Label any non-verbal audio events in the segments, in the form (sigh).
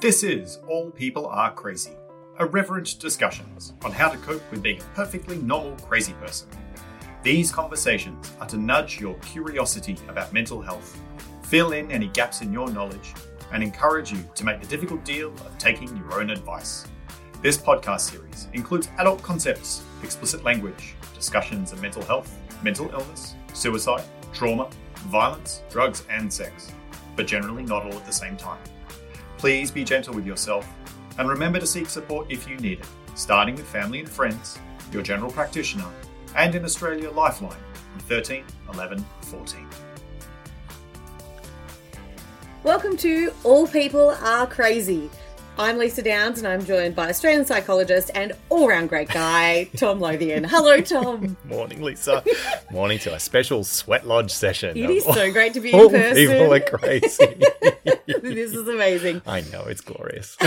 This is All People Are Crazy, irreverent discussions on how to cope with being a perfectly normal crazy person. These conversations are to nudge your curiosity about mental health, fill in any gaps in your knowledge, and encourage you to make the difficult deal of taking your own advice. This podcast series includes adult concepts, explicit language, discussions of mental health, mental illness, suicide, trauma, violence, drugs, and sex, but generally not all at the same time. Please be gentle with yourself and remember to seek support if you need it, starting with family and friends, your general practitioner, and in Australia Lifeline on 13 11 14. Welcome to All People Are Crazy. I'm Lisa Downs and I'm joined by Australian psychologist and all round great guy, Tom Lothian. Hello, Tom. (laughs) Morning, Lisa. Morning to a special sweat lodge session. It is so great to be All in person. people are crazy. (laughs) this is amazing. I know, it's glorious. (laughs)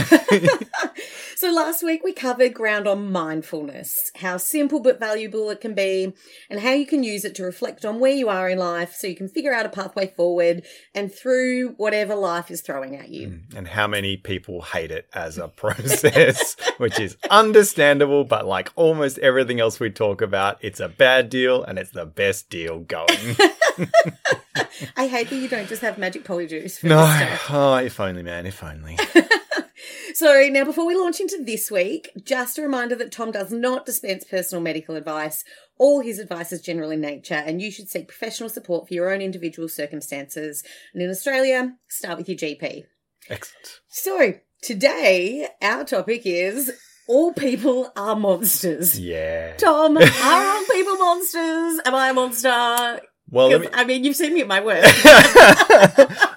So, last week we covered ground on mindfulness, how simple but valuable it can be, and how you can use it to reflect on where you are in life so you can figure out a pathway forward and through whatever life is throwing at you. Mm, and how many people hate it as a (laughs) process, which is understandable, but like almost everything else we talk about, it's a bad deal and it's the best deal going. (laughs) (laughs) I hate that you don't just have magic polyjuice for no, oh, if only, man, if only. So, now before we launch into this week, just a reminder that Tom does not dispense personal medical advice. All his advice is general in nature, and you should seek professional support for your own individual circumstances. And in Australia, start with your GP. Excellent. So, today, our topic is all people are monsters. Yeah. Tom, (laughs) are all people monsters? Am I a monster? Well, me, I mean, you've seen me at my (laughs) worst.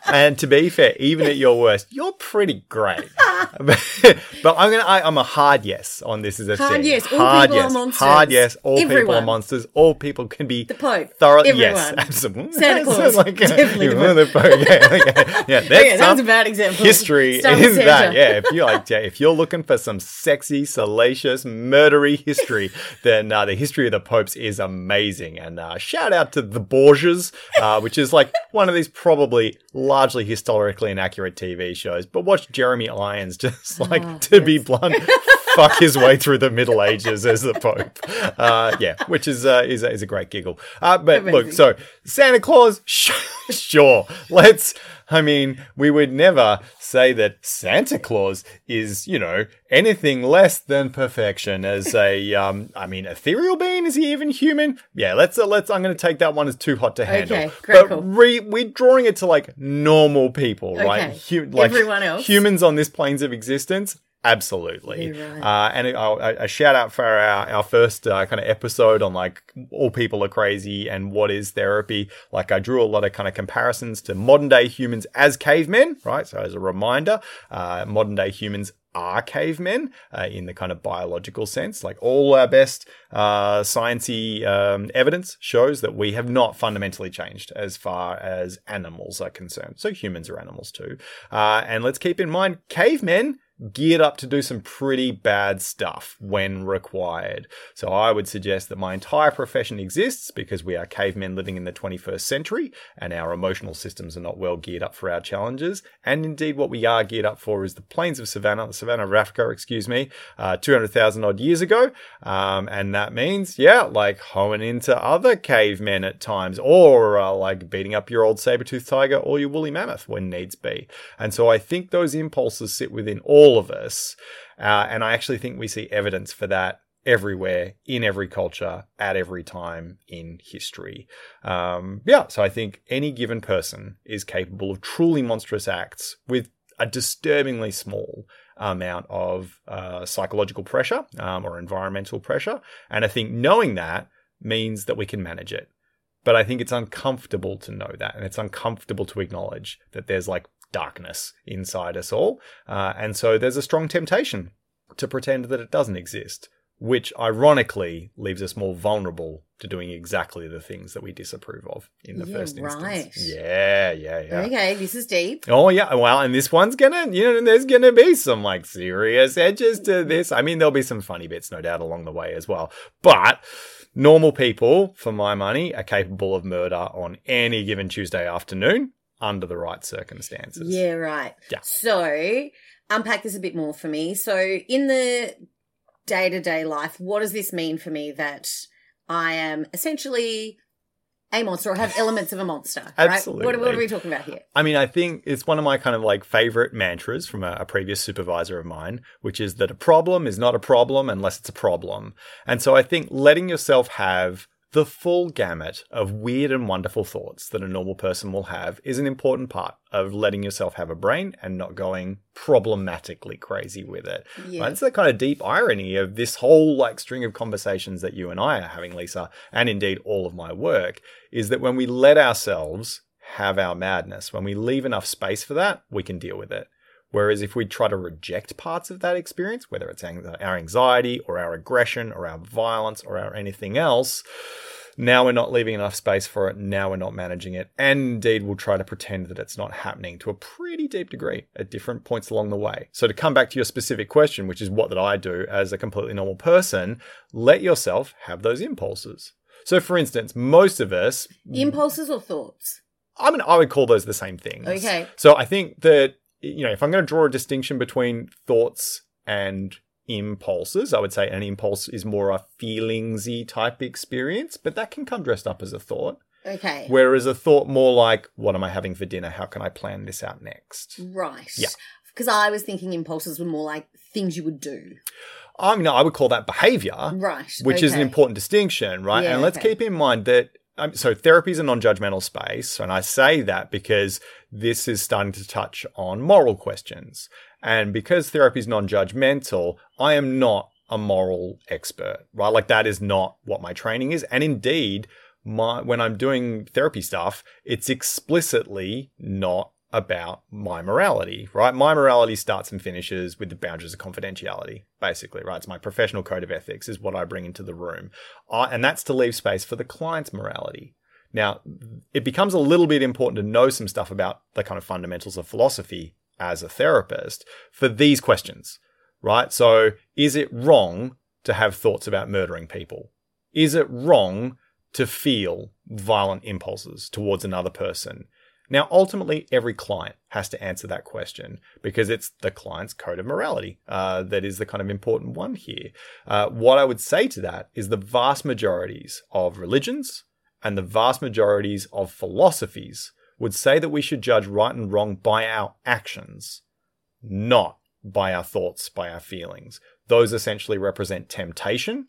and to be fair, even at your worst, you're pretty great. (laughs) (laughs) but I'm gonna. I, I'm a hard yes on this as a Hard thing. yes. All hard people are monsters. Hard yes. All people are monsters. All people can be The Pope. thoroughly. Everyone. Yes, (laughs) absolutely. Santa (laughs) Claus. Like, uh, Definitely the know, the Pope. Yeah, okay. yeah. That's Okay, that was a bad example. history Start is that. Yeah, if you like, yeah, if you're looking for some sexy, salacious, murdery history, then uh, the history of the popes is amazing. And uh, shout out to the Borgias, uh, which is like one of these probably largely historically inaccurate TV shows. But watch Jeremy Irons just like Oh, to be blunt. (laughs) Fuck his way through the Middle Ages as the Pope, uh, yeah, which is uh, is a, is a great giggle. Uh, but look, so Santa Claus, (laughs) sure, let's. I mean, we would never say that Santa Claus is, you know, anything less than perfection as a, um, I mean, ethereal being. Is he even human? Yeah, let's, uh, let's, I'm going to take that one as too hot to handle. Okay, great but call. re, we're drawing it to like normal people, right? Hu- like Everyone else. Humans on this planes of existence. Absolutely. Yeah, right. Uh, and a, a, shout out for our, our first uh, kind of episode on like all people are crazy and what is therapy. Like I drew a lot of kind of comparisons to modern day humans as cavemen, right? So as a reminder, uh, modern day humans are cavemen uh, in the kind of biological sense. Like all our best uh, sciencey um, evidence shows that we have not fundamentally changed as far as animals are concerned. So humans are animals too. Uh, and let's keep in mind, cavemen geared up to do some pretty bad stuff when required. So I would suggest that my entire profession exists because we are cavemen living in the 21st century and our emotional systems are not well geared up for our challenges. And indeed, what we are geared up for is the plains of Savannah, the Savannah of Africa, excuse me, uh, 200,000 odd years ago. Um, and that means, yeah, like hoeing into other cavemen at times or uh, like beating up your old saber-toothed tiger or your woolly mammoth when needs be. And so I think those impulses sit within all of us. Uh, and I actually think we see evidence for that everywhere, in every culture, at every time in history. Um, yeah, so I think any given person is capable of truly monstrous acts with a disturbingly small amount of uh, psychological pressure um, or environmental pressure. And I think knowing that means that we can manage it. But I think it's uncomfortable to know that, and it's uncomfortable to acknowledge that there's like darkness inside us all. Uh, and so there's a strong temptation to pretend that it doesn't exist, which ironically leaves us more vulnerable to doing exactly the things that we disapprove of in the Yeah, first instance. right. Yeah, yeah, yeah. Okay, this is deep. Oh yeah, well, and this one's gonna, you know, there's gonna be some like serious edges to this. I mean, there'll be some funny bits, no doubt, along the way as well. But normal people, for my money, are capable of murder on any given Tuesday afternoon under the right circumstances. Yeah, right. Yeah. So, unpack this a bit more for me. So, in the day to day life, what does this mean for me that I am essentially a monster or have (laughs) elements of a monster? Right? Absolutely. What, what are we talking about here? I mean, I think it's one of my kind of like favorite mantras from a, a, previous supervisor of mine, which is that a problem is not a problem unless it's a problem. And so I think letting yourself have the full gamut of weird and wonderful thoughts that a normal person will have is an important part of letting yourself have a brain and not going problematically crazy with it. Yeah. Right? It's the kind of deep irony of this whole like string of conversations that you and I are having, Lisa, and indeed all of my work, is that when we let ourselves have our madness, when we leave enough space for that, we can deal with it. Whereas if we try to reject parts of that experience, whether it's uh, our anxiety or our aggression or our violence or our anything else, now we're not leaving enough space for it. Now we're not managing it. And indeed, we'll try to pretend that it's not happening to a pretty deep degree at different points along the way. So to come back to your specific question, which is what that I do as a completely normal person, let yourself have those impulses. So for instance, most of us impulses or thoughts? I mean, I would call those the same things. Okay. So I think that, you know, if I'm going to draw a distinction between thoughts and impulses. I would say an impulse is more a feelingsy type experience, but that can come dressed up as a thought. Okay. Whereas a thought more like, what am I having for dinner? How can I plan this out next? Right. Yeah. Because I was thinking impulses were more like things you would do. I mean, I would call that behavior. Right. Which okay. is an important distinction, right? Yeah, and let's okay. keep in mind that um, so therapy is a non-judgmental space, and I say that because this is starting to touch on moral questions. And because therapy is non-judgmental, I am not a moral expert, right? Like that is not what my training is. And indeed, my when I'm doing therapy stuff, it's explicitly not about my morality, right? My morality starts and finishes with the boundaries of confidentiality, basically, right? It's my professional code of ethics is what I bring into the room. Uh, and that's to leave space for the client's morality. Now, it becomes a little bit important to know some stuff about the kind of fundamentals of philosophy as a therapist for these questions, right? So, is it wrong to have thoughts about murdering people? Is it wrong to feel violent impulses towards another person? Now, ultimately, every client has to answer that question because it's the client's code of morality uh, that is the kind of important one here. Uh, what I would say to that is the vast majorities of religions and the vast majorities of philosophies would say that we should judge right and wrong by our actions, not by our thoughts, by our feelings. Those essentially represent temptation.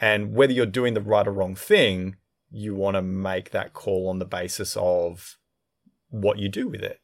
And whether you're doing the right or wrong thing, you want to make that call on the basis of what you do with it.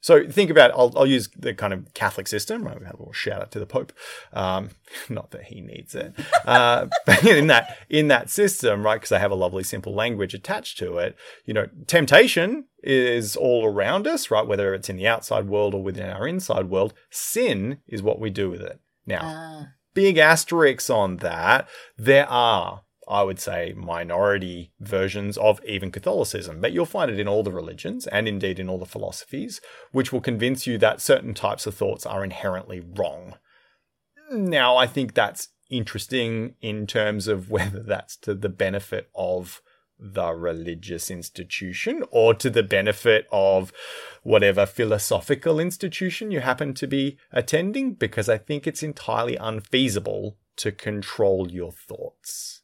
So think about, I'll, I'll use the kind of Catholic system. Right? We have a little shout out to the Pope. Um, (laughs) not that he needs it, uh, (laughs) but in that in that system, right? Because they have a lovely, simple language attached to it. You know, temptation is all around us, right? Whether it's in the outside world or within our inside world. Sin is what we do with it. Now, Ah. big asterisks on that. There are I would say, minority versions of even Catholicism. But you'll find it in all the religions and indeed in all the philosophies, which will convince you that certain types of thoughts are inherently wrong. Now, I think that's interesting in terms of (laughs) whether that's to the benefit of the religious institution or to the benefit of whatever philosophical institution you happen to be attending, because I think it's entirely unfeasible to control your thoughts.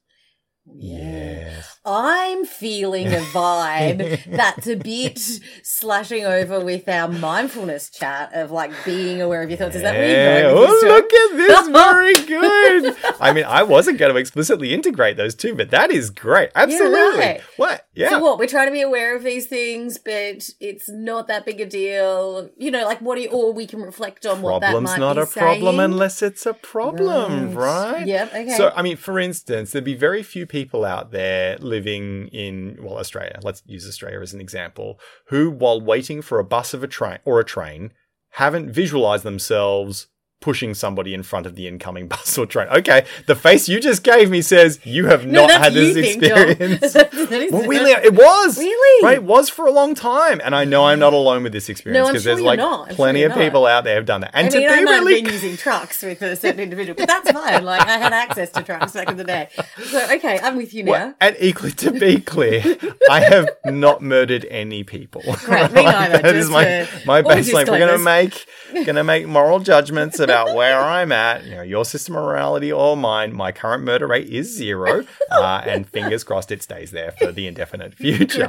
Yes. I'm feeling a vibe that's a bit slashing over with our mindfulness chat of like being aware of your thoughts. Is that where Yeah. you're going Oh, look at this. (laughs) Very good. I mean, I wasn't going to explicitly integrate those two, but that is great. Absolutely. right. What? Yeah. So what? We're trying to be aware of these things, but it's not that big a deal. You know, like what do you, or we can reflect on what that Problem's might not be a problem unless it's a problem, right? Yep. Okay. So, I mean, for instance, there'd be very few people out there living in, well, Australia, let's use Australia as an example, who, while waiting for a bus of a train or a train, haven't visualized themselves pushing somebody in front of the incoming (laughs) bus or train. Okay, the face you just gave me says you have No, not had this think, experience. (laughs) Well, really, it was Really? right. It was for a long time, and I know I'm not alone with this experience No, because sure there's like not. Plenty of you're people out there who've done that. And I to mean, be I might really have been using trucks with a certain individual, but that's fine. Like I had access to trucks back in the day. So okay, I'm with you now. Well, and equally to be clear, I have not murdered any people. Great, me neither, (laughs) That is my my baseline. We're gonna make gonna make moral judgments about where I'm at. You know, your system of morality or mine. My current murder rate is zero, uh, and fingers crossed it stays there for the indefinite (laughs) future.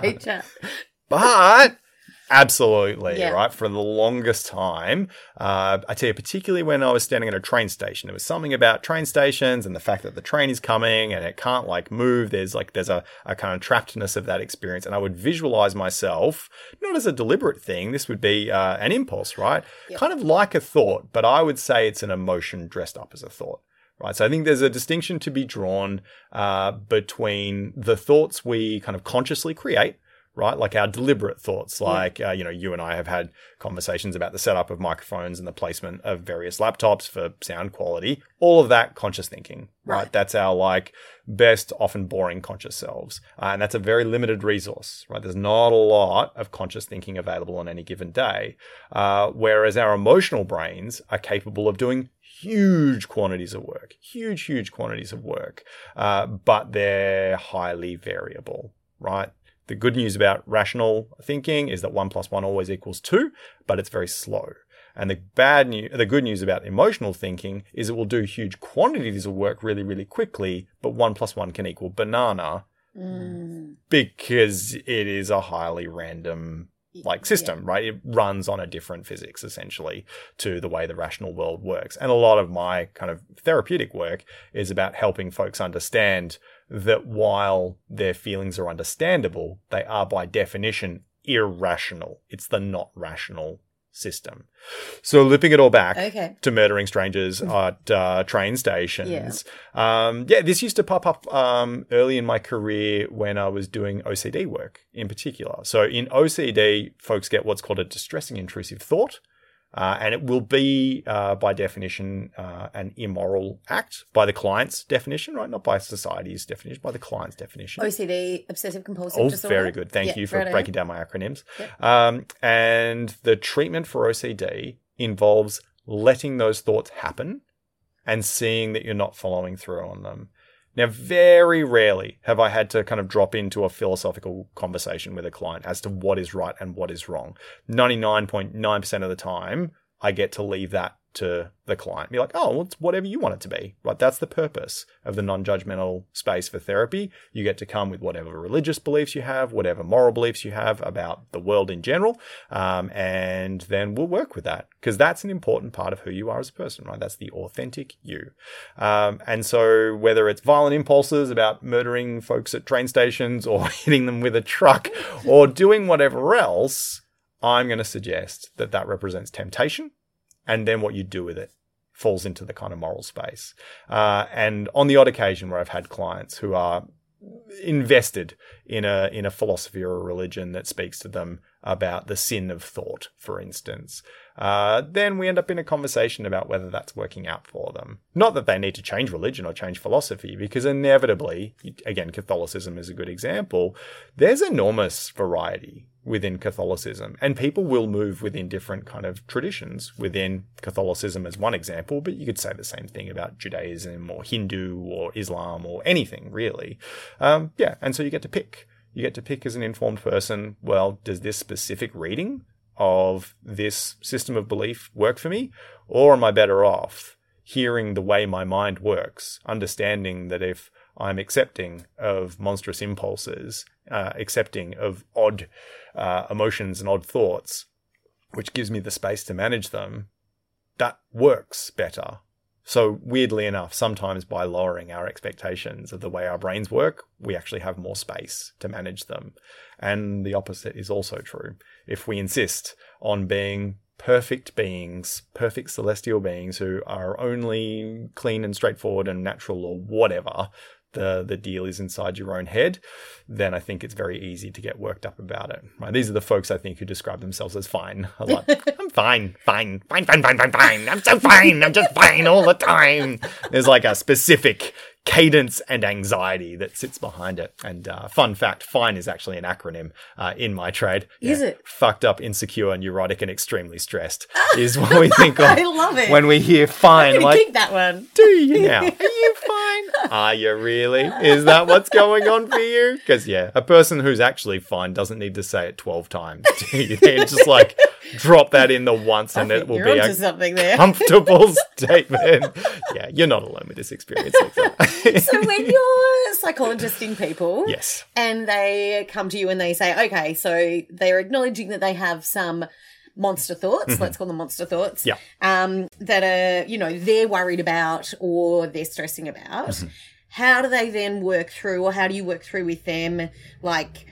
But absolutely, Yeah. right? For the longest time, uh, I tell you, particularly when I was standing at a train station, there was something about train stations and the fact that the train is coming and it can't like move. There's like, there's a, a kind of trappedness of that experience. And I would visualize myself, not as a deliberate thing, this would be uh, an impulse, right? Kind of like a thought, but I would say it's an emotion dressed up as a thought right? So I think there's a distinction to be drawn uh, between the thoughts we kind of consciously create, right? Like our deliberate thoughts, like, uh, you know, you and I have had conversations about the setup of microphones and the placement of various laptops for sound quality, all of that conscious thinking, right? Right. That's our like best, often boring conscious selves. Uh, and that's a very limited resource, right? There's not a lot of conscious thinking available on any given day. Uh, whereas our emotional brains are capable of doing huge quantities of work, huge, huge quantities of work, uh, but they're highly variable, right? The good news about rational thinking is that one plus one always equals two, but it's very slow. And the bad news, the good news about emotional thinking is it will do huge quantities of work really, really quickly, but one plus one can equal banana Mm. because it is a highly random like system, right? It runs on a different physics essentially to the way the rational world works. And a lot of my kind of therapeutic work is about helping folks understand that while their feelings are understandable, they are by definition irrational. It's the not rational system. So looping it all back Okay. to murdering strangers at uh, train stations. Um, yeah, this used to pop up um, early in my career when I was doing OCD work in particular. So in OCD, folks get what's called a distressing intrusive thought. Uh, and it will be, uh, by definition, uh, an immoral act by the client's definition, right? Not by society's definition, by the client's definition. OCD, obsessive compulsive Oh, disorder. very good. Thank Yeah, you for righto. breaking down my acronyms. Yep. Um, and the treatment for OCD involves letting those thoughts happen and seeing that you're not following through on them. Now, very rarely have I had to kind of drop into a philosophical conversation with a client as to what is right and what is wrong. 99.9% of the time, I get to leave that to the client. Be like, oh, well, it's whatever you want it to be. Right. That's the purpose of the non judgmental space for therapy. You get to come with whatever religious beliefs you have, whatever moral beliefs you have about the world in general. Um, and then we'll work with that because that's an important part of who you are as a person, right? That's the authentic you. Um, and so whether it's violent impulses about murdering folks at train stations or (laughs) hitting them with a truck or doing whatever else, I'm going to suggest that that represents temptation and then what you do with it falls into the kind of moral space. Uh, and on the odd occasion where I've had clients who are invested in a in a philosophy or a religion that speaks to them about the sin of thought, for instance, uh, then we end up in a conversation about whether that's working out for them. Not that they need to change religion or change philosophy, because inevitably, again, Catholicism is a good example. There's enormous variety within Catholicism, and people will move within different kind of traditions within Catholicism as one example, but you could say the same thing about Judaism or Hindu or Islam or anything really. Um, yeah, and so you get to pick. You get to pick as an informed person, well, does this specific reading of this system of belief work for me? Or am I better off hearing the way my mind works, understanding that if I'm accepting of monstrous impulses, uh, accepting of odd uh, emotions and odd thoughts, which gives me the space to manage them, that works better. So, weirdly enough, sometimes by lowering our expectations of the way our brains work, we actually have more space to manage them. And the opposite is also true. If we insist on being perfect beings, perfect celestial beings who are only clean and straightforward and natural or whatever, the the deal is inside your own head, then I think it's very easy to get worked up about it. Right? These are the folks I think who describe themselves as fine. (laughs) I'm, I'm fine, fine, fine, fine, fine, fine, fine. I'm so fine. I'm just fine all the time. There's like a specific cadence and anxiety that sits behind it. And uh, fun fact, FINE is actually an acronym uh, in my trade. Is it? Fucked up, insecure, neurotic, and extremely stressed (laughs) is what we think of I love it. when we hear fine. Like, keep that one. do you (laughs) now? Are you fine? Are you really? Is that what's going on for you? Because yeah, a person who's actually fine doesn't need to say it twelve times. Do you? (laughs) They just like drop that in the once, and it will be a something there. comfortable statement. Yeah, you're not alone with this experience. Lisa. (laughs) so when you're psychologizing people, yes. and they come to you and they say, okay, so they're acknowledging that they have some monster thoughts, let's call them monster thoughts, Yeah. um, that are, you know, they're worried about or they're stressing about. How do they then work through, or how do you work through with them, like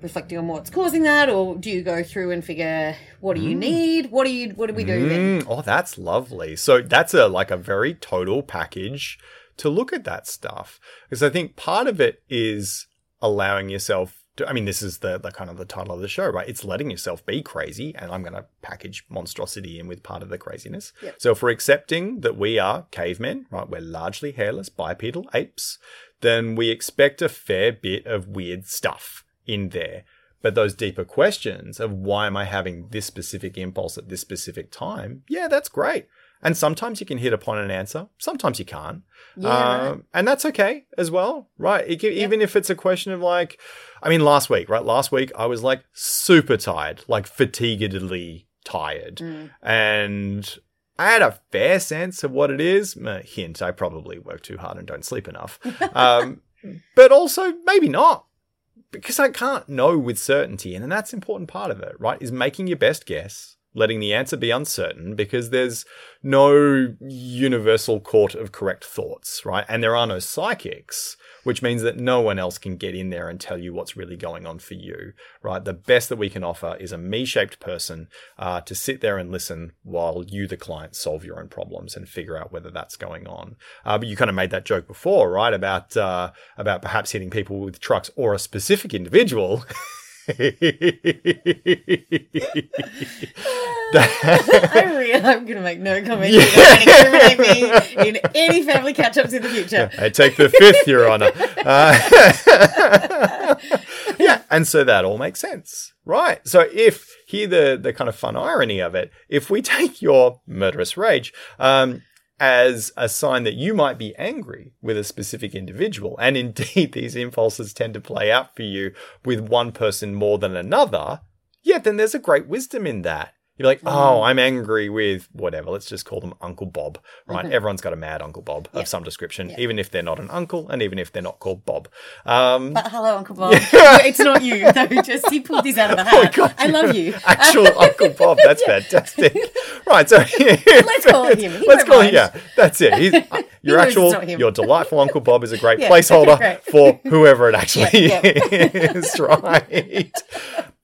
reflecting on what's causing that, or do you go through and figure what do you need? What do you, what do we do then? Mm, oh, that's lovely. So that's a like a very total package to look at that stuff because I think part of it is allowing yourself. To, I mean, this is the the kind of the title of the show, right? It's letting yourself be crazy, and I'm going to package monstrosity in with part of the craziness. Yep. So if we're accepting that we are cavemen, right? We're largely hairless bipedal apes, then we expect a fair bit of weird stuff in there. But those deeper questions of why am I having this specific impulse at this specific time? Yeah, that's great. And sometimes you can hit upon an answer. Sometimes you can't. Yeah, right. Um, and that's okay as well, right? It Even if it's a question of like, I mean, last week, right? Last week I was like super tired, like fatiguedly tired. Mm. And I had a fair sense of what it is. Uh, hint, I probably work too hard and don't sleep enough. (laughs) Um, but also maybe not because I can't know with certainty. And then that's an important part of it, right? Is making your best guess, letting the answer be uncertain because there's no universal court of correct thoughts, right? And there are no psychics, which means that no one else can get in there and tell you what's really going on for you, right? The best that we can offer is a me shaped person uh, to sit there and listen while you, the client, solve your own problems and figure out whether that's going on. Uh, but you kind of made that joke before, right? About, uh, about perhaps hitting people with trucks or a specific individual. (laughs) (laughs) I really, I'm going to make no comment. You're going to incriminate me in any family catch-ups in the future. I take the fifth, Your Honor. Uh, (laughs) yeah, and so that all makes sense, right? So if here the the kind of fun irony of it, if we take your murderous rage um, as a sign that you might be angry with a specific individual, and indeed (laughs) these impulses tend to play out for you with one person more than another, yeah, then there's a great wisdom in that. You're like, oh, I'm angry with whatever. Let's just call them Uncle Bob, right? Everyone's got a mad Uncle Bob Yeah. of some description, even if they're not an uncle and even if they're not called Bob. Um, But hello, Uncle Bob. (laughs) it's not you, though. (laughs) Just he pulled these out of the (laughs) hat. God, I love you. Actual Uncle Bob. That's fantastic. Right. So Let's call him. He Let's call mind. Yeah, that's it. He's, uh, your it's actual, your delightful Uncle Bob is a great Yeah, placeholder great. for whoever it actually Yeah, is. Right.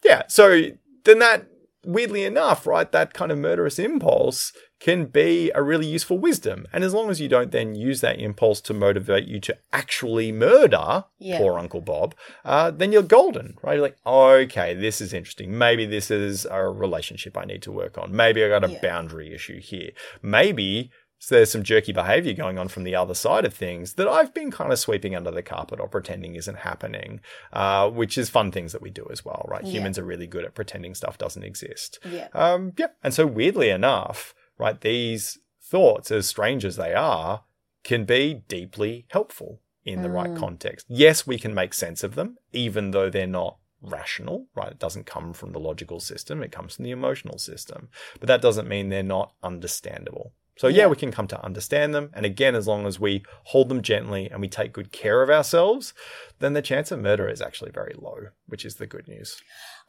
Yeah. So then that, weirdly enough, right, that kind of murderous impulse can be a really useful wisdom. And as long as you don't then use that impulse to motivate you to actually murder Yeah. poor Uncle Bob, uh, then you're golden, right? You're like, okay, this is interesting. Maybe this is a relationship I need to work on. Maybe I got a Yeah. boundary issue here. Maybe there's some jerky behavior going on from the other side of things that I've been kind of sweeping under the carpet or pretending isn't happening, uh, which is fun things that we do as well, right? Yeah. Humans are really good at pretending stuff doesn't exist. Yeah. Um, yeah. And so weirdly enough, right, these thoughts, as strange as they are, can be deeply helpful in the right Mm. context. Yes, we can make sense of them, even though they're not rational, right? It doesn't come from the logical system, it comes from the emotional system. But that doesn't mean they're not understandable. So yeah, Yeah. we can come to understand them. And again, as long as we hold them gently and we take good care of ourselves, then the chance of murder is actually very low, which is the good news.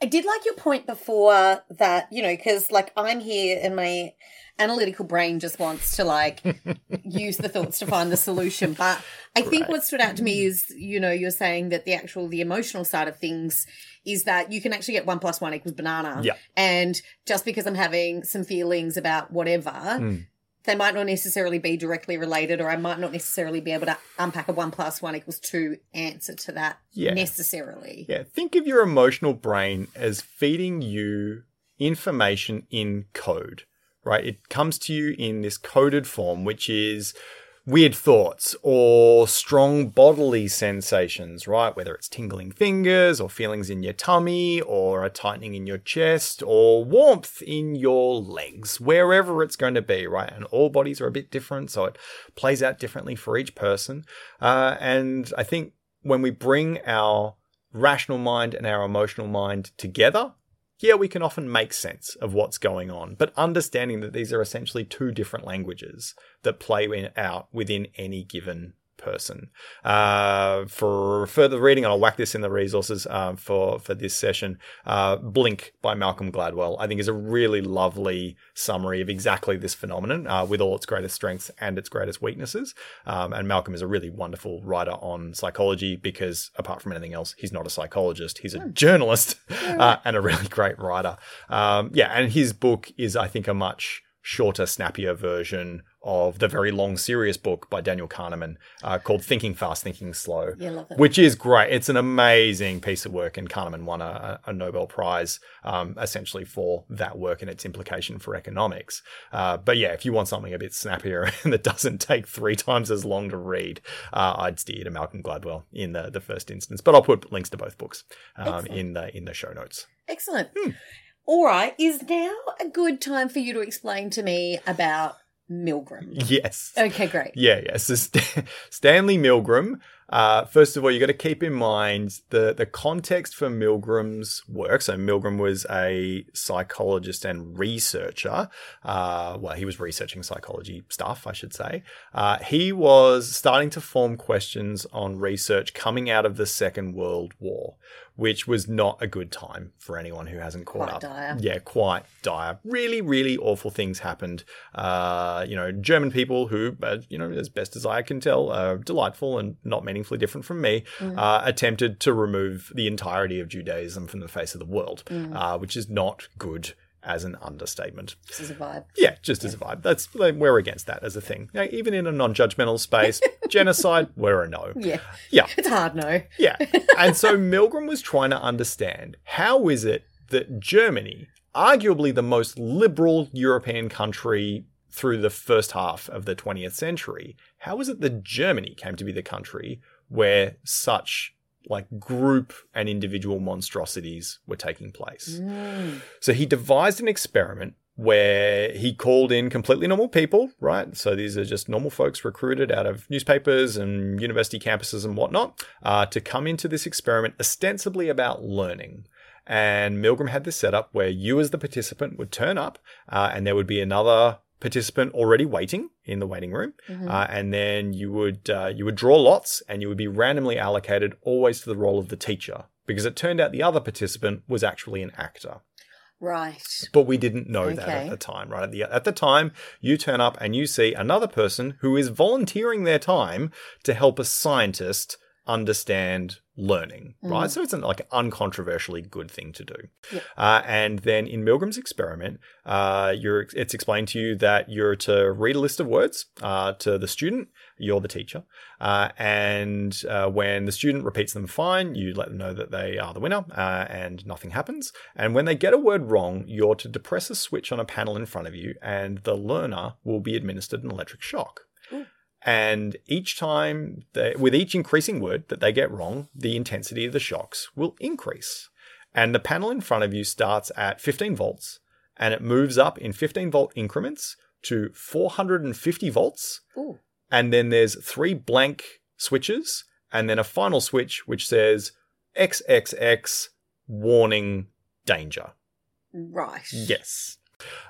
I did like your point before that, you know, because like I'm here and my analytical brain just wants to like (laughs) use the thoughts to find the solution. But I think Right. what stood out to me is, you know, you're saying that the actual, the emotional side of things is that you can actually get one plus one equals banana. Yeah. And just because I'm having some feelings about whatever, Mm. They might not necessarily be directly related, or I might not necessarily be able to unpack a one plus one equals two answer to that Yeah. necessarily. Yeah, think of your emotional brain as feeding you information in code, right? It comes to you in this coded form, which is weird thoughts or strong bodily sensations, right? Whether it's tingling fingers or feelings in your tummy or a tightening in your chest or warmth in your legs, wherever it's going to be, right? And all bodies are a bit different, so it plays out differently for each person. Uh, and I think when we bring our rational mind and our emotional mind together, yeah, we can often make sense of what's going on, but understanding that these are essentially two different languages that play out within any given person. Uh, for further reading, I'll whack this in the resources uh, for for this session. Uh, Blink by Malcolm Gladwell, I think, is a really lovely summary of exactly this phenomenon, uh, with all its greatest strengths and its greatest weaknesses. Um, and Malcolm is a really wonderful writer on psychology because, apart from anything else, he's not a psychologist; he's a journalist uh, and a really (laughs) great writer. Um, yeah, and his book is, I think, a much shorter, snappier version of the very long, serious book by Daniel Kahneman uh, called Thinking Fast, Thinking Slow, Yeah, love it. which is great. It's an amazing piece of work, and Kahneman won a, a Nobel Prize um, essentially for that work and its implication for economics. Uh, but yeah, if you want something a bit snappier (laughs) and that doesn't take three times as long to read, uh, I'd steer to Malcolm Gladwell in the, the first instance. But I'll put links to both books um, in the in the show notes. Excellent. Hmm. All right. Is now a good time for you to explain to me about Milgram? Yes. Okay, great. Yeah, yeah. So St- Stanley Milgram. Uh, first of all, you got to keep in mind the the context for Milgram's work. So Milgram was a psychologist and researcher. Uh, well, he was researching psychology stuff, I should say. Uh, he was starting to form questions on research coming out of the Second World War, which was not a good time for anyone who hasn't caught Quite up. dire. Yeah, quite dire. Really, really awful things happened. Uh, you know, German people who, uh, you know, as best as I can tell, are delightful and not meaningfully different from me, uh, attempted to remove the entirety of Judaism from the face of the world, uh, which is not good as an understatement. This is a vibe. Yeah, just as a vibe. That's we're against that as a thing. Know, even in a non-judgmental space, (laughs) genocide, we're a no. Yeah. Yeah. (laughs) It's hard, no. Yeah. (laughs) And so Milgram was trying to understand how is it that Germany, arguably the most liberal European country through the first half of the 20th century, how is it that Germany came to be the country where such like group and individual monstrosities were taking place? Mm. So he devised an experiment where he called in completely normal people, right? So these are just normal folks recruited out of newspapers and university campuses and whatnot uh, to come into this experiment ostensibly about learning. And Milgram had this setup where you, as the participant, would turn up uh, and there would be another participant already waiting in the waiting room uh, and then you would uh, you would draw lots and you would be randomly allocated always to the role of the teacher because it turned out the other participant was actually an actor Right. but we didn't know that at the time, right? At the, at the time, you turn up and you see another person who is volunteering their time to help a scientist understand learning, right? So it's an, like an uncontroversially good thing to do. Yep. Uh, and then in Milgram's experiment, uh, you're it's explained to you that you're to read a list of words uh, to the student. You're the teacher, uh, and uh, when the student repeats them fine, you let them know that they are the winner, uh, and nothing happens. And when they get a word wrong, you're to depress a switch on a panel in front of you, and the learner will be administered an electric shock. And each time, they, with each increasing word that they get wrong, the intensity of the shocks will increase. And the panel in front of you starts at 15 volts and it moves up in 15 volt increments to 450 volts. Ooh. And then there's three blank switches and then a final switch which says XXX warning danger. Right. Yes.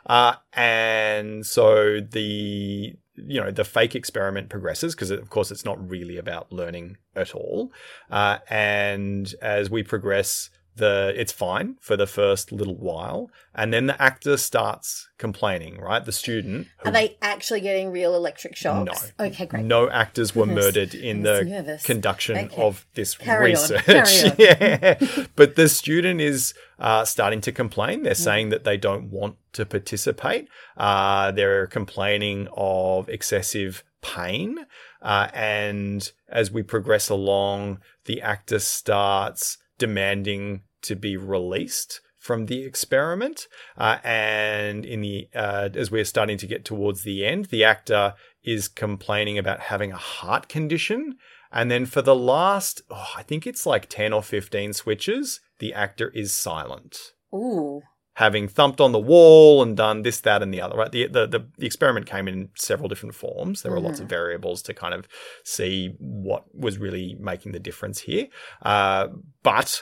Uh, and so the you know the fake experiment progresses because of course it's not really about learning at all. Uh, and as we progress, the it's fine for the first little while, and then the actor starts complaining. Right, the student. Are they actually getting real electric shocks? No. Okay, great. No actors were Goodness. murdered in the nervous. conduction Okay. of this Carry on, research. carry on. (laughs) yeah. But the student is uh, starting to complain. Mm. They're saying that they don't want to participate. Uh, they're complaining of excessive pain. Uh, and as we progress along, the actor starts demanding to be released from the experiment. Uh, and in the uh, as we're starting to get towards the end, the actor is complaining about having a heart condition. And then for the last, oh, I think it's like 10 or 15 switches, the actor is silent Ooh. having thumped on the wall and done this, that, and the other. Right, the the the, the experiment came in several different forms. There were lots of variables to kind of see what was really making the difference here. Uh, but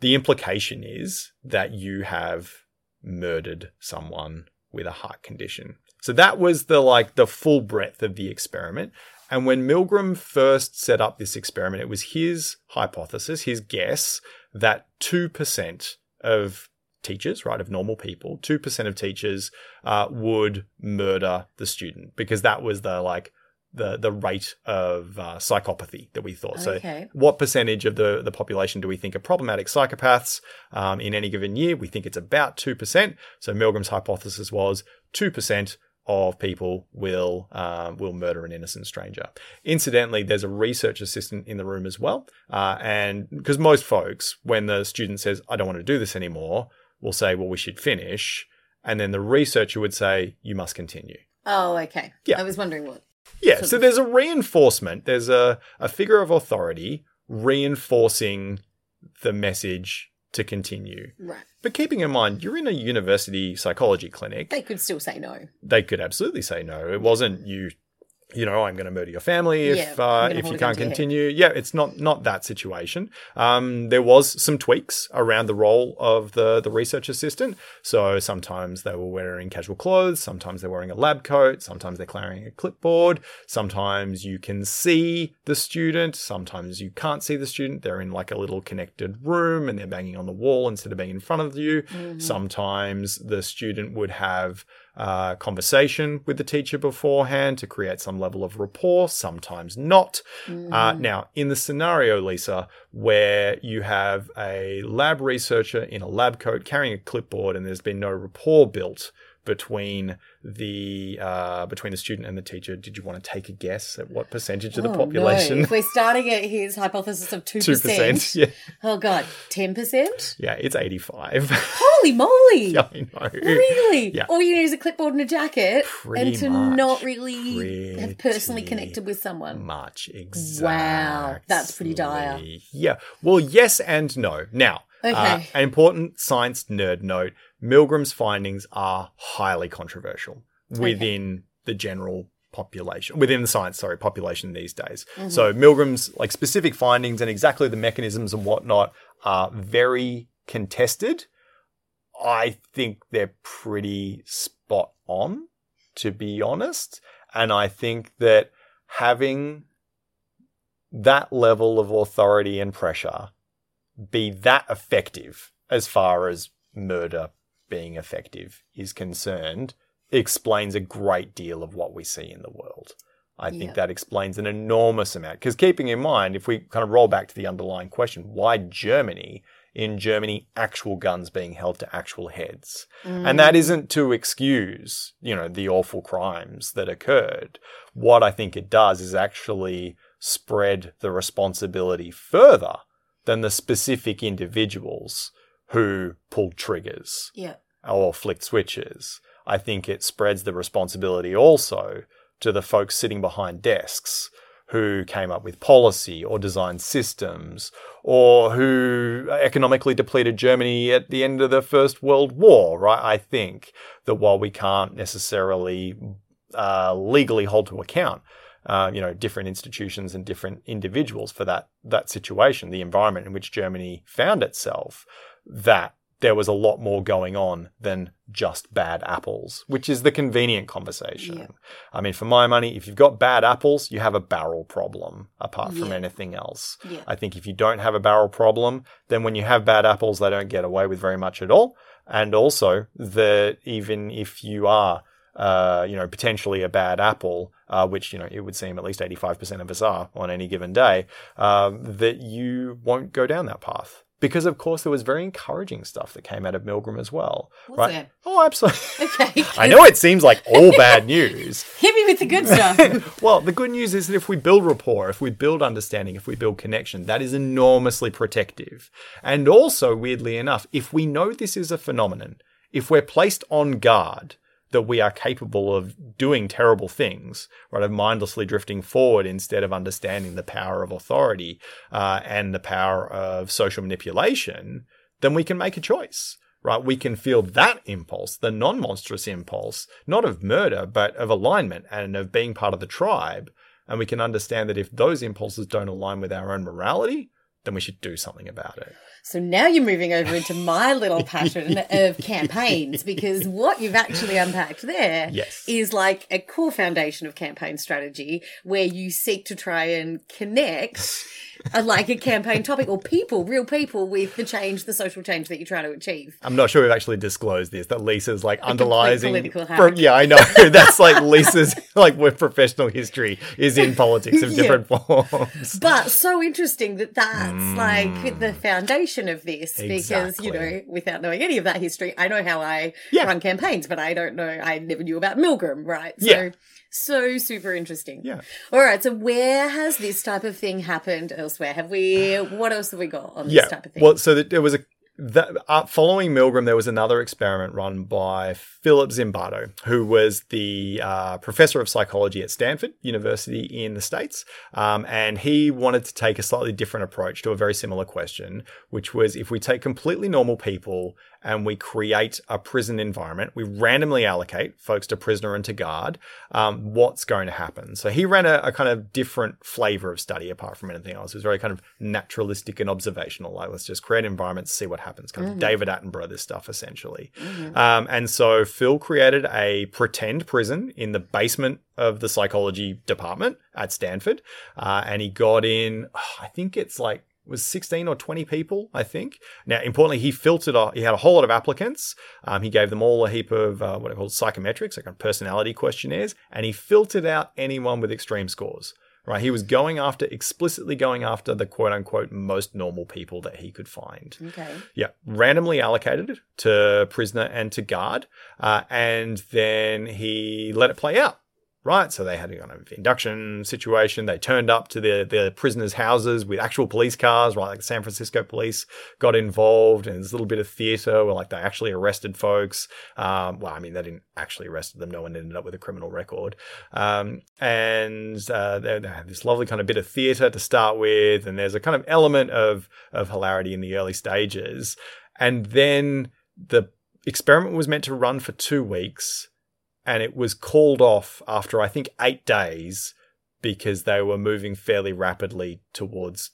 the implication is that you have murdered someone with a heart condition. So that was the like the full breadth of the experiment. And when Milgram first set up this experiment, it was his hypothesis, his guess that 2% of teachers, right, of normal people, 2% of teachers uh, would murder the student because that was the like the the rate of uh, psychopathy that we thought. Okay. So, what percentage of the the population do we think are problematic psychopaths um, in any given year? We think it's about two percent. So, Milgram's hypothesis was two percent of people will uh, will murder an innocent stranger. Incidentally, there's a research assistant in the room as well, uh, and because most folks, when the student says, "I don't want to do this anymore," will say, "Well, we should finish," and then the researcher would say, "You must continue." Oh, okay. Yeah. I was wondering what. Yeah, So- so there's a reinforcement. There's a, a figure of authority reinforcing the message to continue. Right. But keeping in mind, you're in a university psychology clinic. They could still say no. They could absolutely say no. It wasn't you. You know, I'm going to murder your family if Yeah, uh, if you can't to your head. continue. Yeah, it's not not that situation. Um, there was some tweaks around the role of the the research assistant. So sometimes they were wearing casual clothes, sometimes they're wearing a lab coat, sometimes they're carrying a clipboard. Sometimes you can see the student, sometimes you can't see the student. They're in like a little connected room and they're banging on the wall instead of being in front of you. Mm-hmm. Sometimes the student would have uh, conversation with the teacher beforehand to create some level of rapport, sometimes not. Uh, now, in the scenario, Lisa, where you have a lab researcher in a lab coat carrying a clipboard and there's been no rapport built between the uh, between the student and the teacher, did you want to take a guess at what percentage of the Oh, population? No. If we're starting at his hypothesis of 2%. Two percent. Yeah, Oh, God. 10%? yeah, it's eighty-five. Holy moly. (laughs) I know. Really? Yeah. All you need is a clipboard and a jacket Pretty and to much. not really have personally connected with someone. much exactly. Wow, that's pretty dire. Yeah. Well, yes and no. Now, uh, an important science nerd note: Milgram's findings are highly controversial within the general population within the science sorry population these days. Mm-hmm. so milgram's like specific findings and exactly the mechanisms and whatnot are very contested. I think they're pretty spot on to be honest. And i think that having that level of authority and pressure be that effective as far as murder being effective is concerned explains a great deal of what we see in the world. I think Yeah. that explains an enormous amount. Because keeping in mind, if we kind of roll back to the underlying question, why Germany? In Germany, actual guns being held to actual heads. And that mm. isn't to excuse, you know, the awful crimes that occurred. What I think it does is actually spread the responsibility further than the specific individuals who pulled triggers Yeah. or flicked switches. I think it spreads the responsibility also to the folks sitting behind desks who came up with policy or designed systems or who economically depleted Germany at the end of the First World War, right? I think that while we can't necessarily uh, legally hold to account, uh, you know, different institutions and different individuals for that that situation, the environment in which Germany found itself, that there was a lot more going on than just bad apples, which is the convenient conversation. Yeah. I mean, for my money, if you've got bad apples, you have a barrel problem apart from Yeah. anything else. Yeah. I think if you don't have a barrel problem, then when you have bad apples, they don't get away with very much at all. And also that even if you are, uh, you know, potentially a bad apple, uh, which, you know, it would seem at least 85% of us are on any given day, um, that you won't go down that path. Because of course there was very encouraging stuff that came out of Milgram as well. Was right? there? Oh, absolutely. (laughs) Okay. (laughs) I know it seems like all bad news. (laughs) Hit me with the good stuff. Well, the good news is that if we build rapport, if we build understanding, if we build connection, that is enormously protective. And also, weirdly enough, if we know this is a phenomenon, if we're placed on guard that we are capable of doing terrible things, right, of mindlessly drifting forward instead of understanding the power of authority uh, and the power of social manipulation, then we can make a choice right? We can feel that impulse, the non monstrous impulse, not of murder, but of alignment and of being part of the tribe. And we can understand that if those impulses don't align with our own morality, then we should do something about it. So now you're moving over into my little (laughs) passion of campaigns because what you've actually unpacked there is Yes. like a core foundation of campaign strategy where you seek to try and connect (laughs) a, like a campaign topic or people, real people with the change, the social change that you're trying to achieve. I'm not sure we've actually disclosed this. That Lisa's like underlining. political from- yeah, I know. (laughs) That's like Lisa's like with professional history is in politics of (laughs) Yeah. different forms. But so interesting that that's like the foundation of this because, you know, Mm. Without knowing any of that history, I know how I Yeah. run campaigns, but I don't know, I never knew about Milgram, right? So, Yeah. So super interesting. Yeah. All right. So where has this type of thing happened elsewhere? Have we, what else have we got on this yeah. type of thing? Well, so there was a that uh, following Milgram, there was another experiment run by Philip Zimbardo, who was the uh, professor of psychology at Stanford University in the States. Um, and he wanted to take a slightly different approach to a very similar question, which was if we take completely normal people and we create a prison environment, we randomly allocate folks to prisoner and to guard, um, what's going to happen? So he ran a, a kind of different flavor of study apart from anything else. It was very kind of naturalistic and observational. Like, let's just create environments, see what happens. Kind of David Attenborough, this stuff essentially. Um, and so Phil created a pretend prison in the basement of the psychology department at Stanford. Uh, and he got in, I think it's like, was 16 or 20 people, I think. Now, importantly, he filtered, a, he had a whole lot of applicants. Um, he gave them all a heap of uh, what are called psychometrics, like kind of personality questionnaires, and he filtered out anyone with extreme scores. Right, he was going after explicitly going after the quote unquote most normal people that he could find. okay. Yeah, randomly allocated to prisoner and to guard, uh, and then he let it play out. Right, so they had a kind of induction situation. They turned up to the the prisoners' houses with actual police cars. Right, like the San Francisco police got involved, and there's a little bit of theatre where like they actually arrested folks. Um, well, I mean they didn't actually arrest them. No one ended up with a criminal record. Um, and uh, they, they had this lovely kind of bit of theatre to start with, and there's a kind of element of of hilarity in the early stages, and then the experiment was meant to run for two weeks, and it was called off after I think eight days because they were moving fairly rapidly towards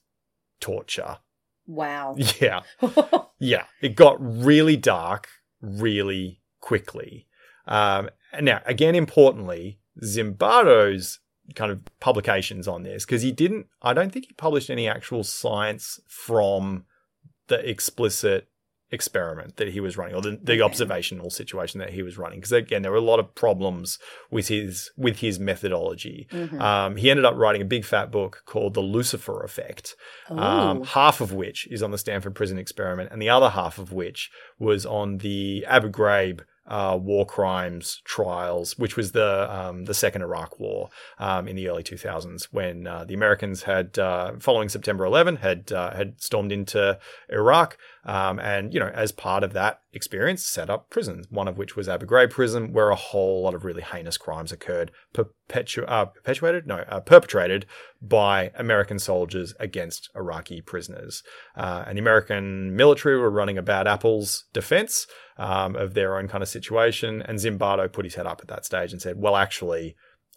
torture. Wow. (laughs) Yeah. (laughs) Yeah, it got really dark really quickly. Um, and now, again, importantly, Zimbardo's kind of publications on this, because he didn't, I don't think he published any actual science from the explicit experiment that he was running or the, the Okay. observational situation that he was running because again there were a lot of problems with his with his methodology Mhm. um, he ended up writing a big fat book called the lucifer effect um, half of which is on the Stanford prison experiment, and the other half of which was on the Abu Ghraib uh, war crimes trials, which was the um, the second Iraq War um, in the early 2000s, when uh, the Americans had, uh, following September 11, had uh, had stormed into Iraq, um, and you know, as part of that experience, set up prisons. One of which was Abu Ghraib prison, where a whole lot of really heinous crimes occurred, perpetu- uh, perpetuated, no, uh, perpetrated by American soldiers against Iraqi prisoners. Uh, and the American military were running a bad apples defense um, of their own kind of situation. And Zimbardo put his head up at that stage and said, well, actually,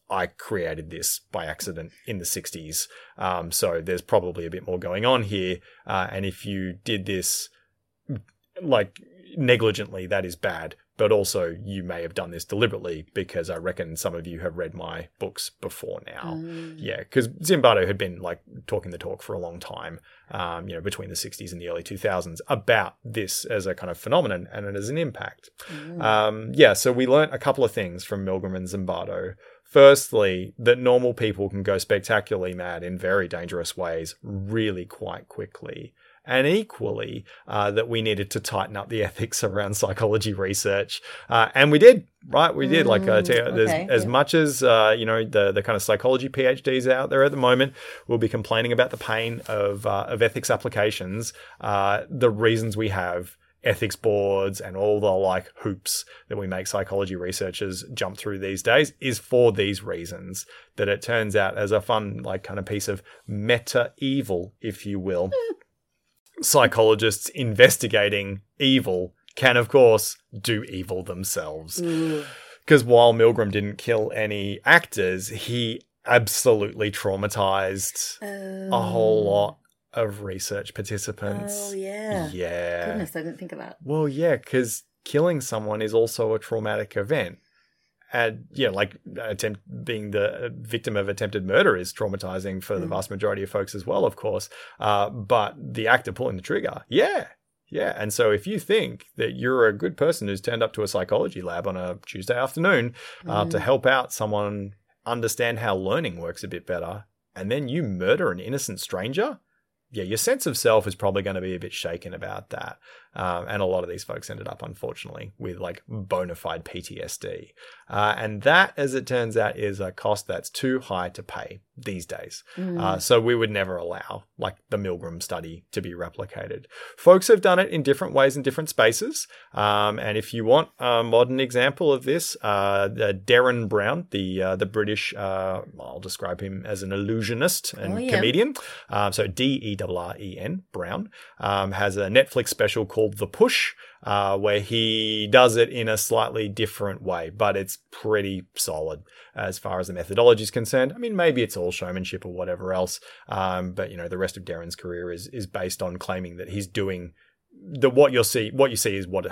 I created this by accident in the 60s. Um, so there's probably a bit more going on here. Uh, and if you did this, like, negligently, that is bad. But also, you may have done this deliberately because I reckon some of you have read my books before now. Yeah, because Zimbardo had been like talking the talk for a long time, um, you know, between the 60s and the early 2000s about this as a kind of phenomenon and it as an impact. Um, yeah, so we learnt a couple of things from Milgram and Zimbardo. Firstly, that normal people can go spectacularly mad in very dangerous ways really quite quickly. And equally, uh, that we needed to tighten up the ethics around (laughs) psychology research. Uh, and we did, right? We did. Like, uh, Mm, to- there's- okay, as yeah. much as, uh, you know, the, the kind of psychology PhDs out there at the moment will be complaining about the pain of, uh, of ethics applications, uh, the reasons we have ethics boards and all the like hoops that we make psychology researchers jump through these days is for these reasons that it turns out as a fun like kind of piece of meta evil if you will (laughs) psychologists investigating evil can of course do evil themselves mm. because while Milgram didn't kill any actors he absolutely traumatized a whole oh. lot of research participants Oh, yeah. yeah Goodness, I didn't think of that. well, yeah, because killing someone is also a traumatic event. And, yeah, like attempt being the victim of attempted murder is traumatizing for the vast majority of folks as well, of course. Uh, but the act of pulling the trigger, yeah. Yeah. And so if you think that you're a good person who's turned up to a psychology lab on a Tuesday afternoon uh, to help out someone understand how learning works a bit better, and then you murder an innocent stranger, yeah, your sense of self is probably going to be a bit shaken about that. Um, and a lot of these folks ended up, unfortunately, with like bona fide PTSD. Uh, and that, as it turns out, is a cost that's too high to pay these days. Uh, so we would never allow like the Milgram study to be replicated. Folks have done it in different ways in different spaces. Um, and if you want a modern example of this, uh, the Derren Brown, the uh, the British, uh, I'll describe him as an illusionist and Oh, yeah. comedian. Um, so D E R R E N Brown um, has a Netflix special called The Push, uh, where he does it in a slightly different way, but it's pretty solid as far as the methodology is concerned. I mean, maybe it's all showmanship or whatever else, um, but you know, the rest of Derren's career is is based on claiming that he's doing the what you'll see what you see is what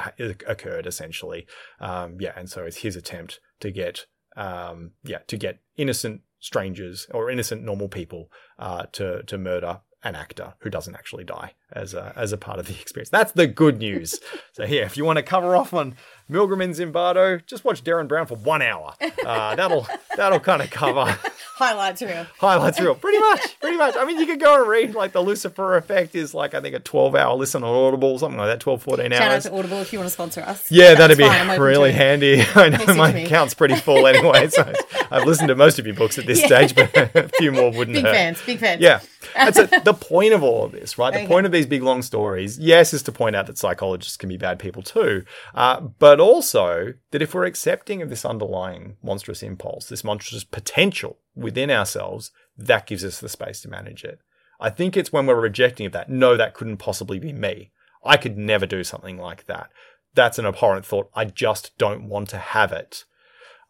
occurred essentially um yeah and so it's his attempt to get um yeah to get innocent strangers or innocent normal people uh to to murder an actor who doesn't actually die as a as a part of the (laughs) experience that's the good news so here, if you want to cover off on Milgram and Zimbardo just watch Derren Brown for one hour uh (laughs) that'll that'll kind of cover (laughs) Highlights real. highlights reel. Pretty much, pretty much. I mean, you could go and read like the Lucifer Effect is like I think a twelve hour listen on Audible, something like that, 12, 14 Shout out hours. to Audible if you want to sponsor us. Yeah, That's that'd be really handy. I know Message my me. account's pretty full anyway, so I've listened to most of your books at this stage, but a few more wouldn't Big hurt. Big fans, big fans. Yeah. That's it. the point of all of this, right? The Okay. point of these big long stories, yes, is to point out that psychologists can be bad people too, uh, but also that if we're accepting of this underlying monstrous impulse, this monstrous potential within ourselves, that gives us the space to manage it. I think it's when we're rejecting of that, no, that couldn't possibly be me. I could never do something like that. That's an abhorrent thought. I just don't want to have it.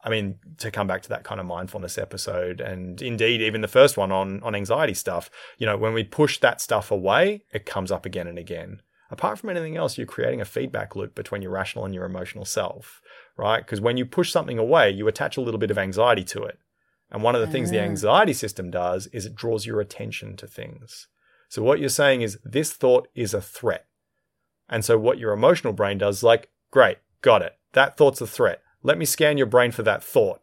I mean, to come back to that kind of mindfulness episode, and indeed even the first one on on anxiety stuff, you know, when we push that stuff away, it comes up again and again. Apart from anything else, you're creating a feedback loop between your rational and your emotional self, right? Because when you push something away, you attach a little bit of anxiety to it. And one of the things the ah. anxiety system does is it draws your attention to things. So what you're saying is this thought is a threat. And so what your emotional brain does is like, great, got it. That thought's a threat. Let me scan your brain for that thought.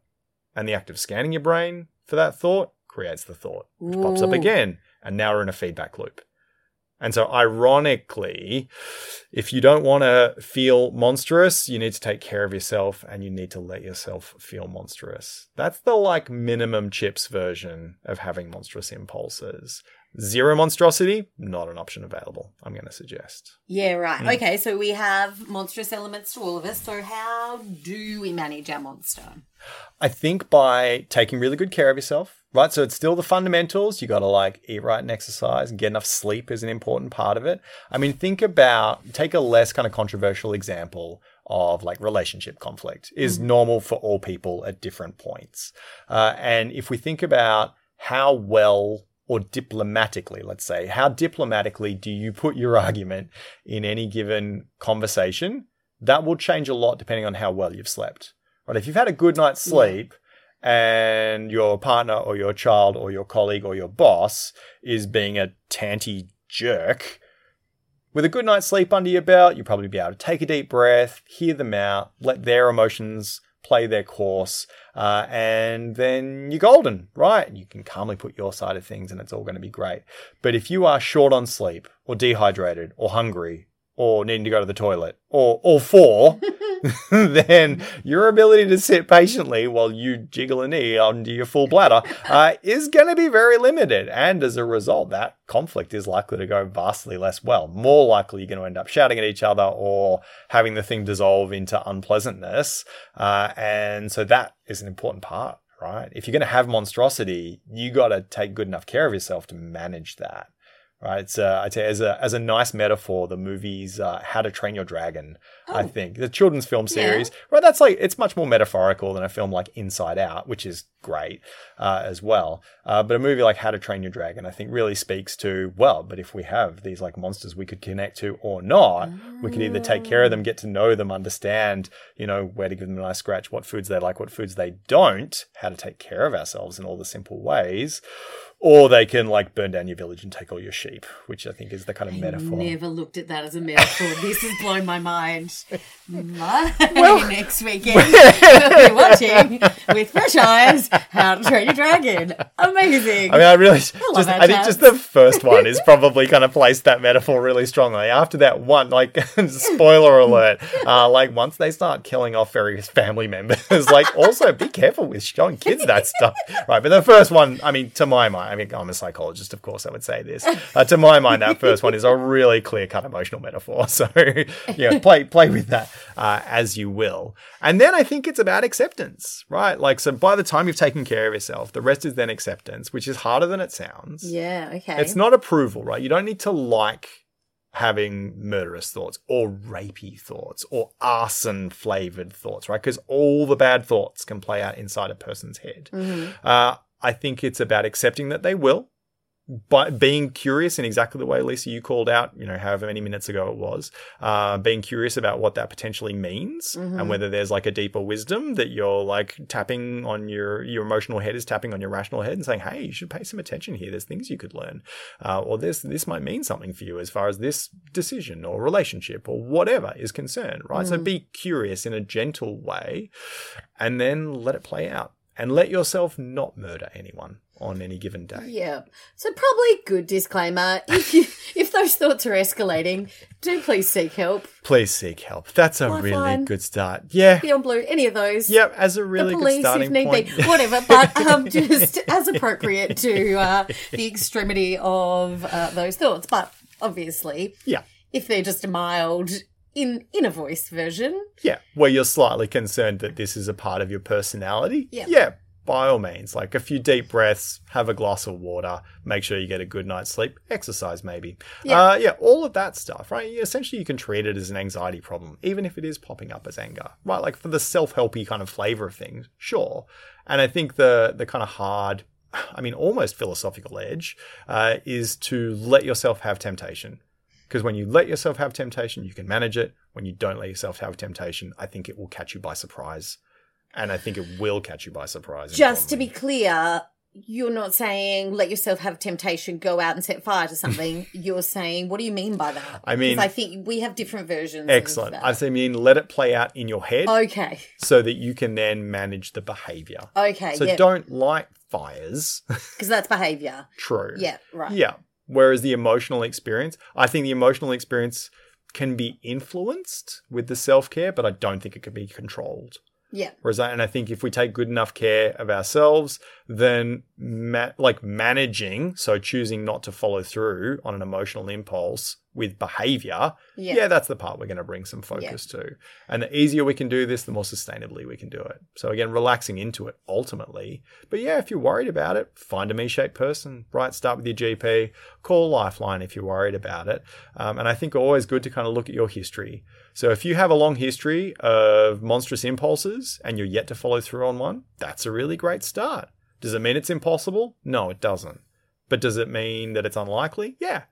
And the act of scanning your brain for that thought creates the thought, which pops up again. And now we're in a feedback loop. And so, ironically, if you don't want to feel monstrous, you need to take care of yourself and you need to let yourself feel monstrous. That's the like minimum chips version of having monstrous impulses. Zero monstrosity, not an option available, I'm going to suggest. Yeah, right. Mm. Okay, so we have monstrous elements to all of us. So how do we manage our monster? I think by taking really good care of yourself, right? So it's still the fundamentals. You got to like eat right and exercise and get enough sleep is an important part of it. I mean, think about, take a less kind of controversial example of like relationship conflict is normal for all people at different points. Uh, and if we think about how well or diplomatically, let's say, how diplomatically do you put your (laughs) argument in any given conversation that will change a lot depending on how well you've slept. Right? If you've had a good night's sleep and your partner or your child or your colleague or your boss is being a tanty jerk, with a good night's sleep under your belt, you'll probably be able to take a deep breath, hear them out, let their emotions play their course, uh, and then you're golden, right? You can calmly put your side of things and it's all going to be great. But if you are short on sleep or dehydrated or hungry or needing to go to the toilet or all four, (laughs) (laughs) then your ability to sit patiently while you jiggle a knee onto your full bladder (laughs) uh, is going to be very limited. And as a result, that conflict is likely to go vastly less well. More likely, you're going to end up shouting at each other or having the thing dissolve into unpleasantness. Uh, and so that is an important part. Right. If you're going to have monstrosity, you got to take good enough care of yourself to manage that right? It's uh, I'd say as a as a nice metaphor, the movie's uh, How to Train Your Dragon. Oh. I think the children's film series, yeah. right? That's like it's much more metaphorical than a film like Inside Out, which is great uh, as well. Uh, but a movie like How to Train Your Dragon, I think, really speaks to well. But if we have these like monsters we could connect to or not, we could either take care of them, get to know them, understand, you know, where to give them a nice scratch, what foods they like, what foods they don't, how to take care of ourselves in all the simple ways or they can like burn down your village and take all your sheep, which I think is the kind of metaphor. I metaphor. Never looked at that as a metaphor. this has blown my mind. (laughs) well, next weekend we'll be watching with fresh eyes How to Train Your Dragon. Amazing. I mean, I really I just I think just the first (laughs) one is probably kind of placed that metaphor really strongly. After that one, like (laughs) spoiler alert, uh, like once they start killing off various family members, like also be careful with showing kids that stuff, right? But the first one, I mean, to my mind I mean, I'm a psychologist, of course, I would say this. Uh, to my mind, that first one is a really clear cut emotional metaphor. (laughs) So, yeah, play play with that uh, as you will. And then I think it's about acceptance, right? Like, so by the time you've taken care of yourself, the rest is then acceptance, which is harder than it sounds. Yeah, okay. It's not approval, right? You don't need to like having murderous thoughts or rapey thoughts or arson flavored thoughts, right? Because all the bad thoughts can play out inside a person's head. Mm-hmm. Uh, I think it's about accepting that they will, but being curious in exactly the way Lisa you called out, you know, however many minutes ago it was, uh, being curious about what that potentially means mm-hmm. and whether there's like a deeper wisdom that you're like tapping on your your emotional head is tapping on your rational head and saying, hey, you should pay some attention here. There's things you could learn, uh, or this this might mean something for you as far as this decision or relationship or whatever is concerned, right? Mm. So be curious in a gentle way, and then let it play out and let yourself not murder anyone on any given day. Yeah. So probably good disclaimer. If you (laughs) if those thoughts are escalating, do please seek help. Please seek help. That's a Lifeline, really good start. Yeah. Beyond Blue, any of those. Yep, as a really police, good starting if need point. Be. (laughs) Whatever, but (laughs) um, just as appropriate to uh, the extremity of uh, those thoughts. But obviously, yeah. If they're just a mild in in a voice version. Yeah, where you're slightly concerned that this is a part of your personality. Yeah. Yeah, by all means, like a few deep breaths, have a glass of water, make sure you get a good night's sleep, exercise maybe. Yeah, uh, yeah all of that stuff, right? Essentially, you can treat it as an anxiety problem, even if it is popping up as anger, right? Like for the self-helpy kind of flavor of things, sure. And I think the the kind of hard, I mean, almost philosophical edge uh, is to let yourself have temptation because when you let yourself have temptation, you can manage it. When you don't let yourself have temptation, I think it will catch you by surprise. And I think it will catch you by surprise. Just to be clear, you're not saying let yourself have temptation, go out and set fire to something. (laughs) you're saying, what do you mean by that? I mean, I think we have different versions. Excellent. I mean, let it play out in your head. Okay. So that you can then manage the behavior. Okay. So yep. don't light fires. (laughs) Because that's behavior. True. Yeah, right. Yeah. Whereas the emotional experience, I think the emotional experience can be influenced with the self care, but I don't think it can be controlled. Yeah. Whereas, I, and I think if we take good enough care of ourselves, then ma- like managing, so choosing not to follow through on an emotional impulse with behavior, yeah, yeah that's the part we're going to bring some focus yeah. to. And the easier we can do this, the more sustainably we can do it. So again, relaxing into it ultimately. But yeah, if you're worried about it, find a me-shaped person, right? Start with your GP, call Lifeline if you're worried about it. Um, and I think always good to kind of look at your history. So if you have a long history of monstrous impulses and you're yet to follow through on one, that's a really great start. Does it mean it's impossible? No, it doesn't. But does it mean that it's unlikely? Yeah.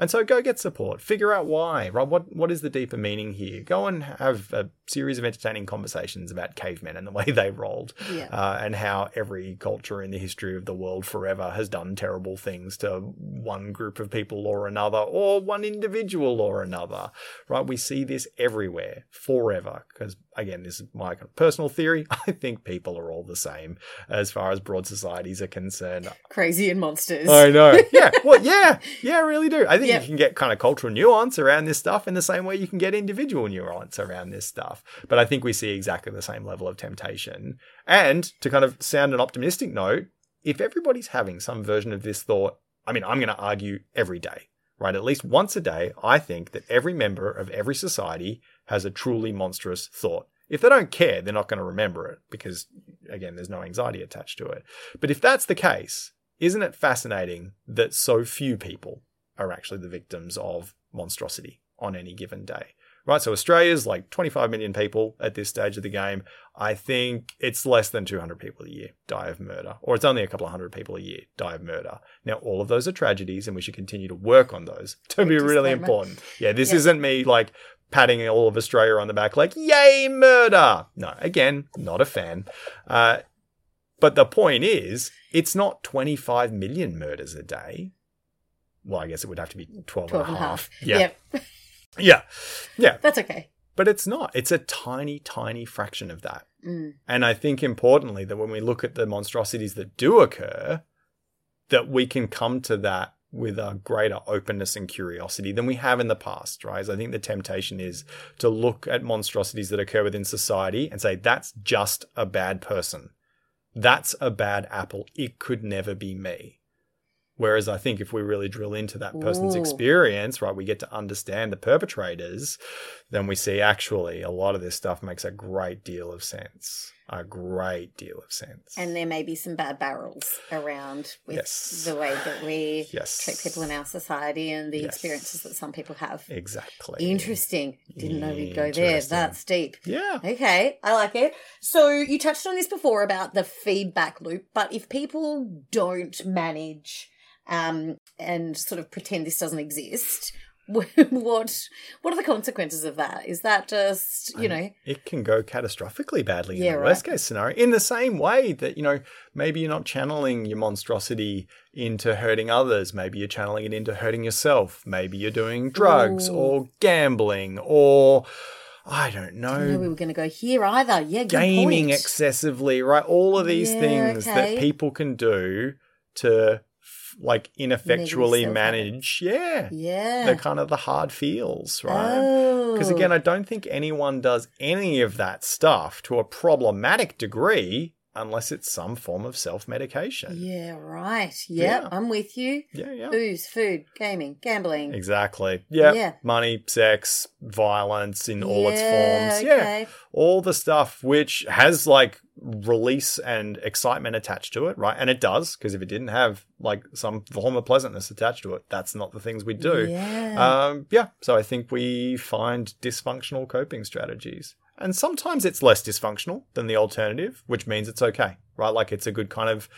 And so go get support. Figure out why, right? What what is the deeper meaning here? Go and have a series of entertaining conversations about cavemen and the way they rolled, Yeah. uh, and how every culture in the history of the world forever has done terrible things to one group of people or another, or one individual or another, right? We see this everywhere forever. Because again, this is my kind of personal theory. (laughs) I think people are all the same as far as broad societies are concerned. Crazy and monsters. I know. (laughs) Yeah. Well, yeah. Yeah, I really do. I think Yep. you can get kind of cultural nuance around this stuff in the same way you can get individual nuance around this stuff. But I think we see exactly the same level of temptation. And to kind of sound an optimistic note, if everybody's having some version of this thought, I mean, I'm going to argue every day, right? At least once a day, I think that every member of every society has a truly monstrous thought. If they don't care, they're not going to remember it because, again, there's no anxiety attached to it. But if that's the case, isn't it fascinating that so few people are actually the victims of monstrosity on any given day? Right, so Australia's like 25 million people at this stage of the game. I think it's less than 200 people a year die of murder, or it's only a couple of hundred people a year die of murder. Now, all of those are tragedies, and we should continue to work on those to be really important. Yeah, this Yeah. isn't me like patting all of Australia on the back, like, yay, murder. No, again, not a fan. Uh, but the point is, it's not 25 million murders a day. Well, I guess it would have to be 12, 12 and a half. Yeah. Yeah. Yeah. Yeah. That's okay. But it's not. It's a tiny, tiny fraction of that. Mm. And I think importantly that when we look at the monstrosities that do occur, that we can come to that with a greater openness and curiosity than we have in the past, right? So I think the temptation is to look at monstrosities that occur within society and say, that's just a bad person. That's a bad apple. It could never be me. Whereas I think if we really drill into that person's Ooh. experience, right, we get to understand the perpetrators, then we see actually a lot of this stuff makes a great deal of sense. A great deal of sense. And there may be some bad barrels around with Yes. the way that we Yes. treat people in our society and the Yes. experiences that some people have. exactly. Interesting. Didn't know we'd go there. That's deep. Yeah. Okay, I like it. So you touched on this before about the feedback loop, but if people don't manage um, and sort of pretend this doesn't exist, (laughs) what what are the consequences of that? Is that just you know? It can go catastrophically badly Yeah, in the right. worst case scenario. In the same way that, you know, maybe you're not channeling your monstrosity into hurting others. Maybe you're channeling it into hurting yourself. Maybe you're doing drugs Ooh. or gambling or I don't I didn't know we were going to go here either. Yeah, gaming point. excessively, right? All of these Yeah, things okay. that people can do to like ineffectually manage, yeah, yeah. the kind of the hard feels, right? Oh. Because again, I don't think anyone does any of that stuff to a problematic degree unless it's some form of self medication. yeah, right. Yep, Yeah. I'm with you. Yeah, yeah. Booze, food, gaming, gambling. Exactly. Yeah. Yeah. Money, sex, violence in all its Yeah, forms. Yeah. okay. All the stuff which has like release and excitement attached to it, right? And it does, because if it didn't have like some form of pleasantness attached to it, that's not the things we do. Yeah. Um, yeah, so I think we find dysfunctional coping strategies. And sometimes it's less dysfunctional than the alternative, which means it's okay, right? Like it's a good kind of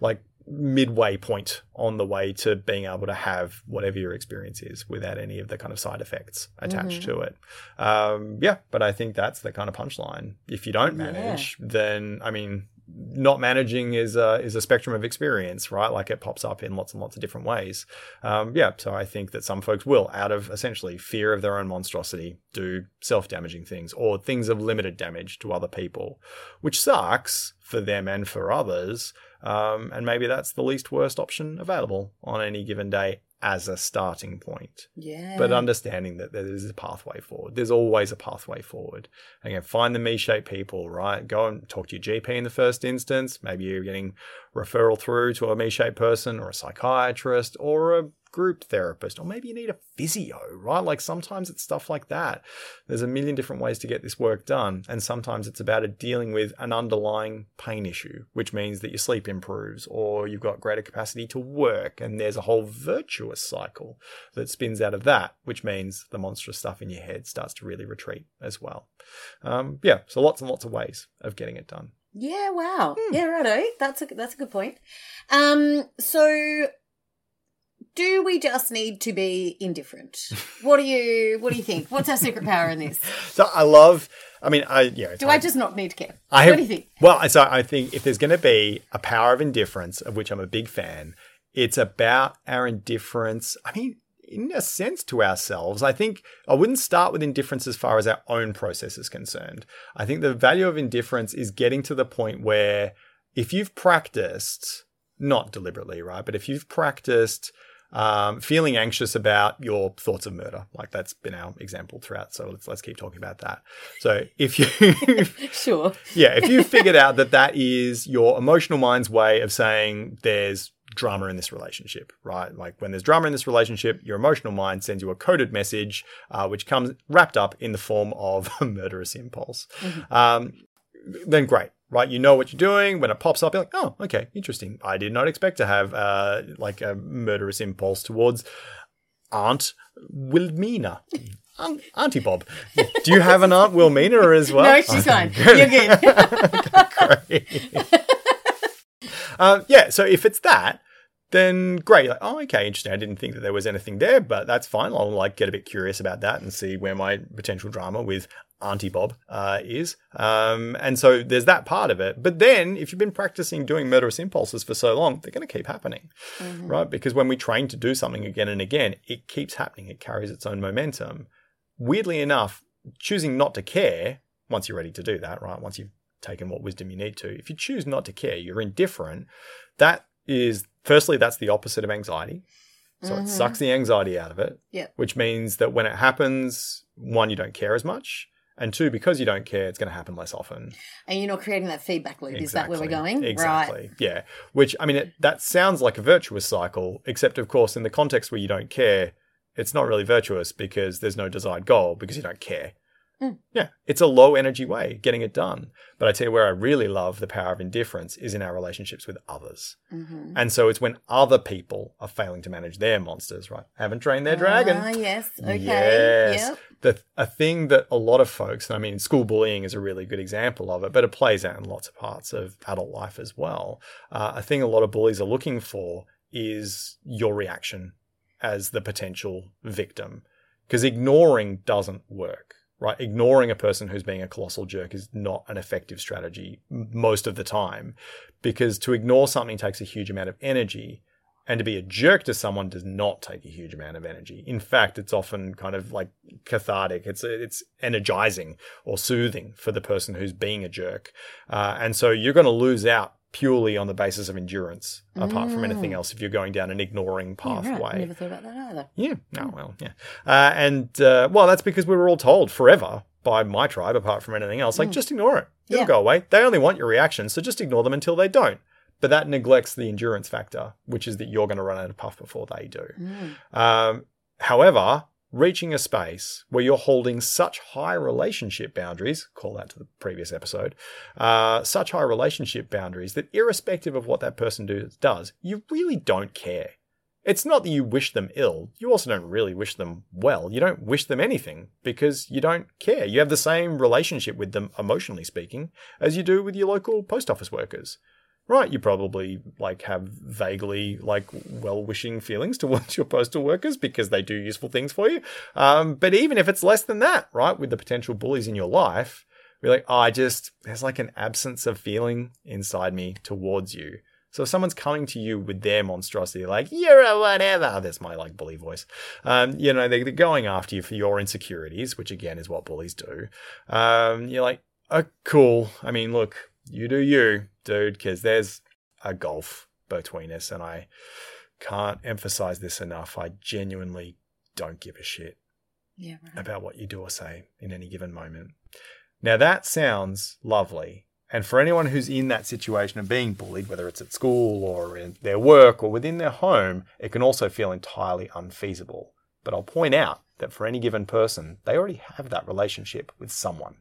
like midway point on the way to being able to have whatever your experience is without any of the kind of side effects attached to it. Um, yeah, but I think that's the kind of punchline. If you don't Yeah. manage, then I mean, not managing is a is a spectrum of experience, right? Like it pops up in lots and lots of different ways. Um, yeah, so I think that some folks will, out of essentially fear of their own monstrosity, do self damaging things or things of limited damage to other people, which sucks for them and for others. Um, and maybe that's the least worst option available on any given day as a starting point. yeah. But understanding that there is a pathway forward. There's always a pathway forward. Again, find the me shaped people, right? Go and talk to your GP in the first instance. Maybe you're getting referral through to a me shaped person or a psychiatrist or a group therapist, or maybe you need a physio, right? Like sometimes it's stuff like that. There's a million different ways to get this work done. And sometimes it's about dealing with an underlying pain issue, which means that your sleep improves or you've got greater capacity to work. And there's a whole virtuous cycle that spins out of that, which means the monstrous stuff in your head starts to really retreat as well. Um, yeah, so lots and lots of ways of getting it done. Yeah, wow. Hmm. Yeah, righto. That's a that's a good point. Um, so do we just need to be indifferent? What do you What do you think? What's our secret power in this? So I love. I mean, I yeah. Do hard- I just not need to care? I have, what do you think? Well, so I think if there's going to be a power of indifference, of which I'm a big fan, it's about our indifference. I mean, in a sense, to ourselves. I think I wouldn't start with indifference as far as our own process is concerned. I think the value of indifference is getting to the point where if you've practiced, not deliberately, right, but if you've practiced um, feeling anxious about your thoughts of murder, like that's been our example throughout. So let's let's keep talking about that. So if you (laughs) Sure. yeah, if you figured out that that is your emotional mind's way of saying there's drama in this relationship, right? Like when there's drama in this relationship, your emotional mind sends you a coded message, uh, which comes wrapped up in the form of (laughs) a murderous impulse. Um, then great, right? You know what you're doing. When it pops up, you're like, oh, okay, interesting. I did not expect to have uh, like a murderous impulse towards Aunt Wilmina. (laughs) Aunt- Auntie Bob. Do you have an Aunt Wilmina as well? no, she's fine. You're good. Great. (laughs) um, yeah, so if it's that, then great. Like, oh, okay, interesting. I didn't think that there was anything there, but that's fine. I'll like get a bit curious about that and see where my potential drama with Auntie Bob uh, is. Um, and so there's that part of it. But then if you've been practicing doing murderous impulses for so long, they're going to keep happening, right? Because when we train to do something again and again, it keeps happening. It carries its own momentum. Weirdly enough, choosing not to care once you're ready to do that, right? Once you've taken what wisdom you need to, if you choose not to care, you're indifferent. That is, firstly, that's the opposite of anxiety. So it sucks the anxiety out of it, Yep. which means that when it happens, one, you don't care as much. And two, because you don't care, it's going to happen less often. And you're not creating that feedback loop. Is that where we're going? Exactly. Right. Yeah. Which I mean, it, that sounds like a virtuous cycle, except of course, in the context where you don't care, it's not really virtuous because there's no desired goal because you don't care. Mm. Yeah, it's a low energy way getting it done. But I tell you where I really love the power of indifference is in our relationships with others. Mm-hmm. And so it's when other people are failing to manage their monsters, right? Haven't trained their dragon. Ah, yes. Okay. Yes. Yep. The, a thing that a lot of folks, and I mean, school bullying is a really good example of it, but it plays out in lots of parts of adult life as well. Uh, a thing a lot of bullies are looking for is your reaction as the potential victim, because ignoring doesn't work. Right, ignoring a person who's being a colossal jerk is not an effective strategy most of the time, because to ignore something takes a huge amount of energy, and to be a jerk to someone does not take a huge amount of energy. In fact, it's often kind of like cathartic. It's it's energizing or soothing for the person who's being a jerk, uh, and so you're going to lose out purely on the basis of endurance, apart from anything else, if you're going down an ignoring Yeah, pathway. right. Never thought about that either. Yeah. No, well, yeah. Uh, and, uh, well, that's because we were all told forever by my tribe, apart from anything else, like, just ignore it. It'll Yeah. go away. They only want your reaction, so just ignore them until they don't. But that neglects the endurance factor, which is that you're going to run out of puff before they do. Um, however, reaching a space where you're holding such high relationship boundaries, call that to the previous episode, uh, such high relationship boundaries that irrespective of what that person do, does, you really don't care. It's not that you wish them ill. You also don't really wish them well. You don't wish them anything because you don't care. You have the same relationship with them, emotionally speaking, as you do with your local post office workers. Right, you probably like have vaguely like well-wishing feelings (laughs) towards your postal workers because they do useful things for you. Um, but even if it's less than that, right, with the potential bullies in your life, we're like, oh, I just there's like an absence of feeling inside me towards you. So if someone's coming to you with their monstrosity, like you're a whatever, that's my like bully voice. Um, you know, they, they're going after you for your insecurities, which again is what bullies do. Um, you're like, oh, cool. I mean, look, you do you, dude, because there's a gulf between us, and I can't emphasize this enough. I genuinely don't give a shit Yeah, right. about what you do or say in any given moment. Now, that sounds lovely. And for anyone who's in that situation of being bullied, whether it's at school or in their work or within their home, it can also feel entirely unfeasible. But I'll point out that for any given person, they already have that relationship with someone.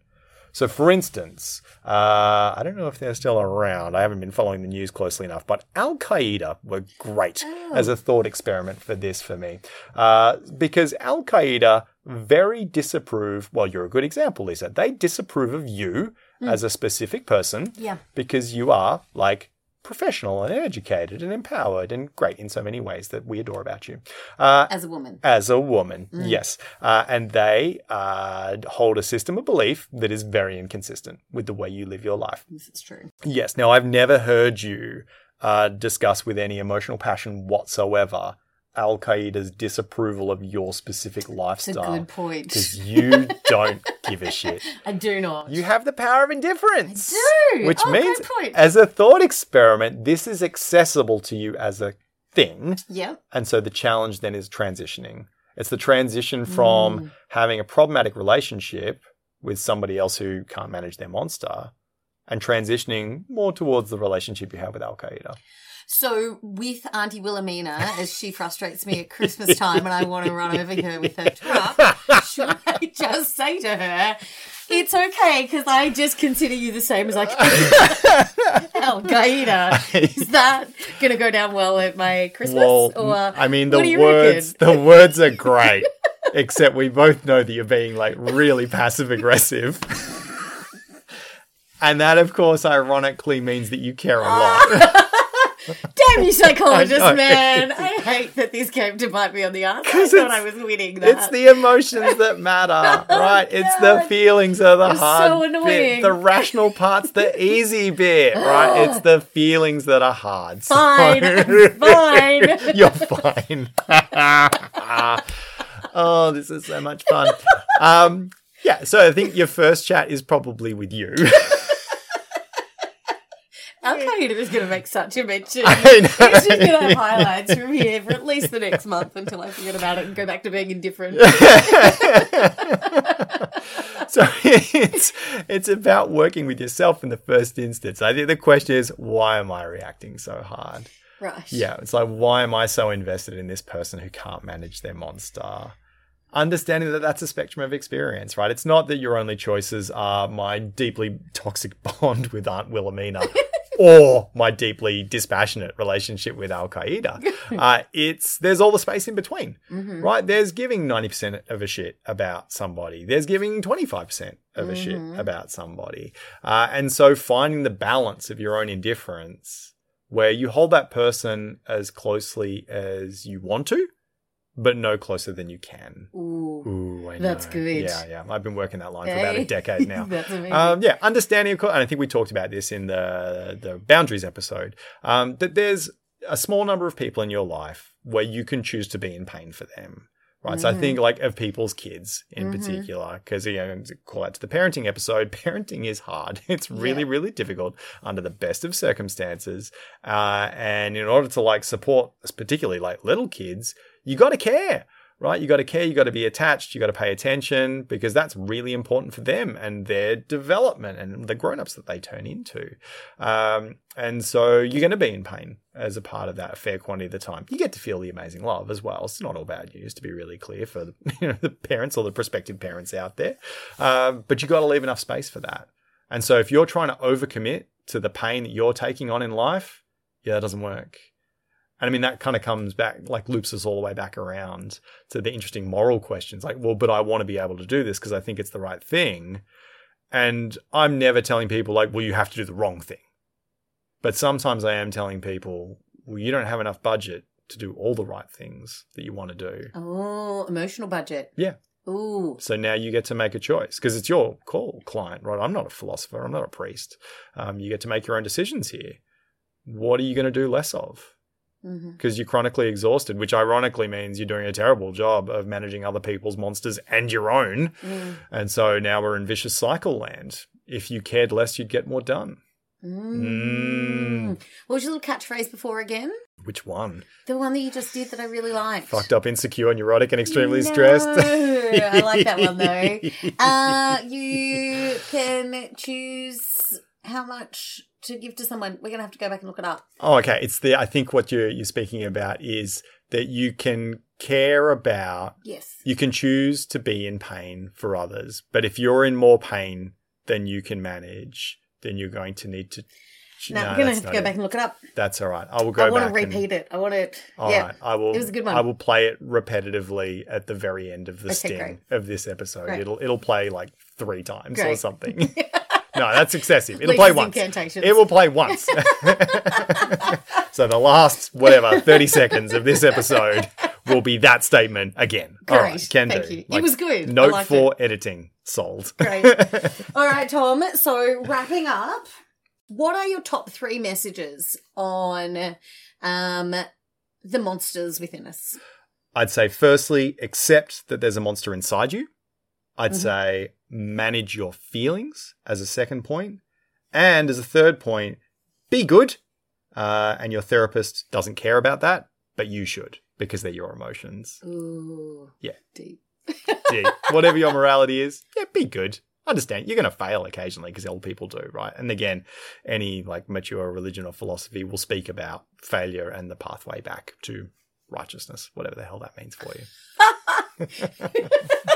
So, for instance, uh, I don't know if they're still around. I haven't been following the news closely enough, but Al Qaeda were great as a thought experiment for this for me. Uh, because Al Qaeda very disapprove, well, you're a good example, Lisa. They disapprove of you as a specific person Yeah. because you are like professional and educated and empowered and great in so many ways that we adore about you. Uh, As a woman. as a woman, yes. Uh, and they uh, hold a system of belief that is very inconsistent with the way you live your life. This is true. Yes. Now, I've never heard you uh, discuss with any emotional passion whatsoever Al Qaeda's disapproval of your specific It's a good point. Because (laughs) you don't give a shit. I do not. You have the power of indifference. do. Which Oh, means, as a thought experiment, this is accessible to you as a thing. Yep. And so the challenge then is transitioning. It's the transition from mm. having a problematic relationship with somebody else who can't manage their monster and transitioning more towards the relationship you have with Al Qaeda. So with Auntie Wilhelmina, as she frustrates me at Christmas time and I want to run over her with her truck, should I just say to her, it's okay because I just consider you the same as I consider (laughs) Al Qaeda. Is that going to go down well at my Christmas? Well, or I mean, the words, reckon? the words are great, except we both know that you're being like really passive aggressive. (laughs) And that, of course, ironically means that you care a lot. (laughs) Damn you, psychologist I man! (laughs) I hate that this came to bite me on the ass. I thought I was winning that. It's the emotions that matter, (laughs) right? It's the feelings are the You're hard so bit. The (laughs) rational part's the easy bit, right? It's the feelings that are hard. Fine, fine. You're fine. oh, this is so much fun. Um, yeah, so I think your first chat is probably with you. Al Qaeda is going to make such a mention. (laughs) It's just going to have highlights from here for at least the next month until I forget about it and go back to being indifferent. (laughs) so it's it's about working with yourself in the first instance. I think the question is why am I reacting so hard? right. Yeah, it's like why am I so invested in this person who can't manage their monster? Understanding that that's a spectrum of experience, right? It's not that your only choices are my deeply toxic (laughs) bond with Aunt Wilhelmina or my deeply dispassionate relationship with Al Qaeda. (laughs) Uh, it's there's all the space in between, Mm-hmm. right? There's giving 90% of a shit about somebody. There's giving 25% of a shit Mm-hmm. about somebody. Uh, and so finding the balance of your own indifference where you hold that person as closely as you want to, but no closer than you can. Ooh. Ooh, I That's know. good. Yeah, yeah. I've been working that line for about a decade (laughs) now. That's amazing. Um, yeah, understanding, of course, and I think we talked about this in the the boundaries episode. Um, that there's a small number of people in your life where you can choose to be in pain for them, right? So I think like of people's kids in particular, because you know, to call out to the parenting episode, (laughs) parenting is hard. It's really, Yeah. really difficult under the best of circumstances, uh, and in order to like support, particularly like little kids, you got to care right? You got to care, you got to be attached, you got to pay attention because that's really important for them and their development and the grown ups that they turn into. Um, and so you're going to be in pain as a part of that a fair quantity of the time. You get to feel the amazing love as well. It's not all bad news, to be really clear for the, (laughs) you know, the parents or the prospective parents out there. Um, but you got to leave enough space for that. And so if you're trying to overcommit to the pain that you're taking on in life, yeah, that doesn't work. And I mean, that kind of comes back, like loops us all the way back around to the interesting moral questions. Like, well, but I want to be able to do this because I think it's the right thing. And I'm never telling people, like, well, you have to do the wrong thing. But sometimes I am telling people, well, you don't have enough budget to do all the right things that you want to do. oh, emotional budget. Yeah. Ooh. So now you get to make a choice because it's your call, client, right? I'm not a philosopher. I'm not a priest. Um, you get to make your own decisions here. What are you going to do less of? Hmm because you're chronically exhausted, which ironically means you're doing a terrible job of managing other people's monsters and your own. Mm. And so now we're in vicious cycle land. If you cared less, you'd get more done. Mm. Mm. What was your little catchphrase before again? Which one? The one that you just did that I really liked. Fucked up, insecure, neurotic, and extremely No, stressed. I like that one though. (laughs) Uh, you can choose how much to give to someone. We're gonna have to go back and look it up. oh, okay. It's the. I think what you're you're speaking about is that you can care about. Yes. You can choose to be in pain for others, but if you're in more pain than you can manage, then you're going to need to. No, No, we're gonna have to go it. back and look it up. That's all right. I will go I want back to and- repeat it. I want it. All yeah. right, I will. It was a good one. I will play it repetitively at the very end of the Okay, sting great. of this episode. Great. It'll it'll play like three times or Great. something. (laughs) No, that's excessive. It'll play once. It will play once. (laughs) so the last whatever thirty seconds of this episode will be that statement again. Great. right, can Thank do. you. It was good. Note for editing. Sold. Great. (laughs) All right, Tom. So wrapping up, what are your top three messages on um, the monsters within us? I'd say, firstly, accept that there's a monster inside you. I'd Mhm. say, manage your feelings as a second point. And as a third point, be good. Uh, and your therapist doesn't care about that, but you should because they're your emotions. Ooh. Yeah. Deep. (laughs) deep. whatever your morality is, yeah, be good. Understand you're going to fail occasionally because old people do, right? And again, any like mature religion or philosophy will speak about failure and the pathway back to righteousness, whatever the hell that means for you. (laughs)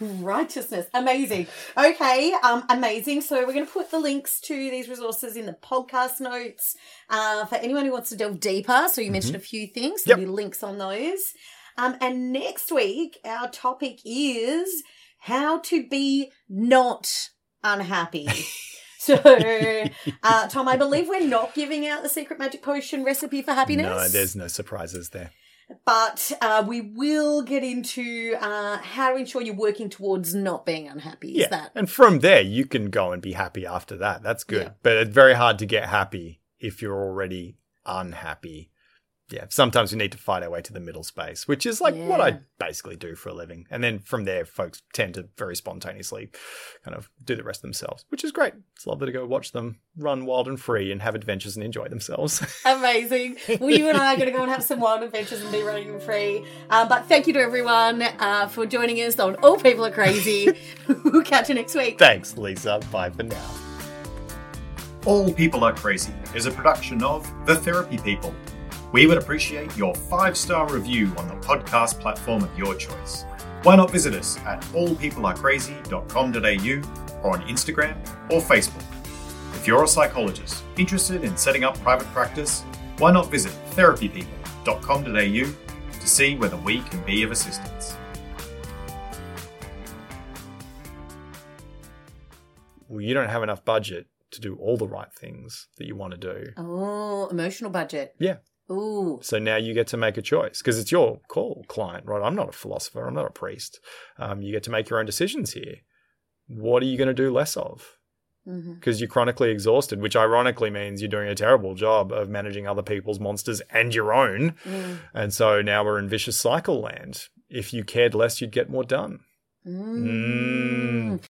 Righteousness. Amazing. Okay, um, amazing. So we're going to put the links to these resources in the podcast notes uh, for anyone who wants to delve deeper. So you mentioned a few things. Yep. There'll be links on those. Um, and next week, our topic is how to be not unhappy. (laughs) So, uh, Tom, I believe we're not giving out the secret magic potion recipe for happiness. No, there's no surprises there. But uh, we will get into uh, how to ensure you're working towards not being unhappy. Is yeah, that and from there you can go and be happy after that. That's good, Yeah. but it's very hard to get happy if you're already unhappy. Yeah, sometimes we need to fight our way to the middle space, which is like what I basically do for a living. And then from there, folks tend to very spontaneously kind of do the rest themselves, which is great. It's lovely to go watch them run wild and free and have adventures and enjoy themselves. (laughs) amazing? well, you and I are going to go and have some wild adventures and be running and free. Um, but thank you to everyone uh, for joining us on All People Are Crazy. (laughs) we'll catch you next week. Thanks, Lisa. Bye for now. All People Are Crazy is a production of The Therapy People. We would appreciate your five star review on the podcast platform of your choice. Why not visit us at allpeoplearecrazy.com.au or on Instagram or Facebook? If you're a psychologist interested in setting up private practice, why not visit therapypeople.com.au to see whether we can be of assistance? Well, you don't have enough budget to do all the right things that you want to do. Oh, emotional budget. Yeah. Ooh. So now you get to make a choice because it's your call, client, right? I'm not a philosopher. I'm not a priest. Um, you get to make your own decisions here. What are you going to do less of? Because you're chronically exhausted, which ironically means you're doing a terrible job of managing other people's monsters and your own. Mm. And so now we're in vicious cycle land. If you cared less, you'd get more done. Mm. Mm.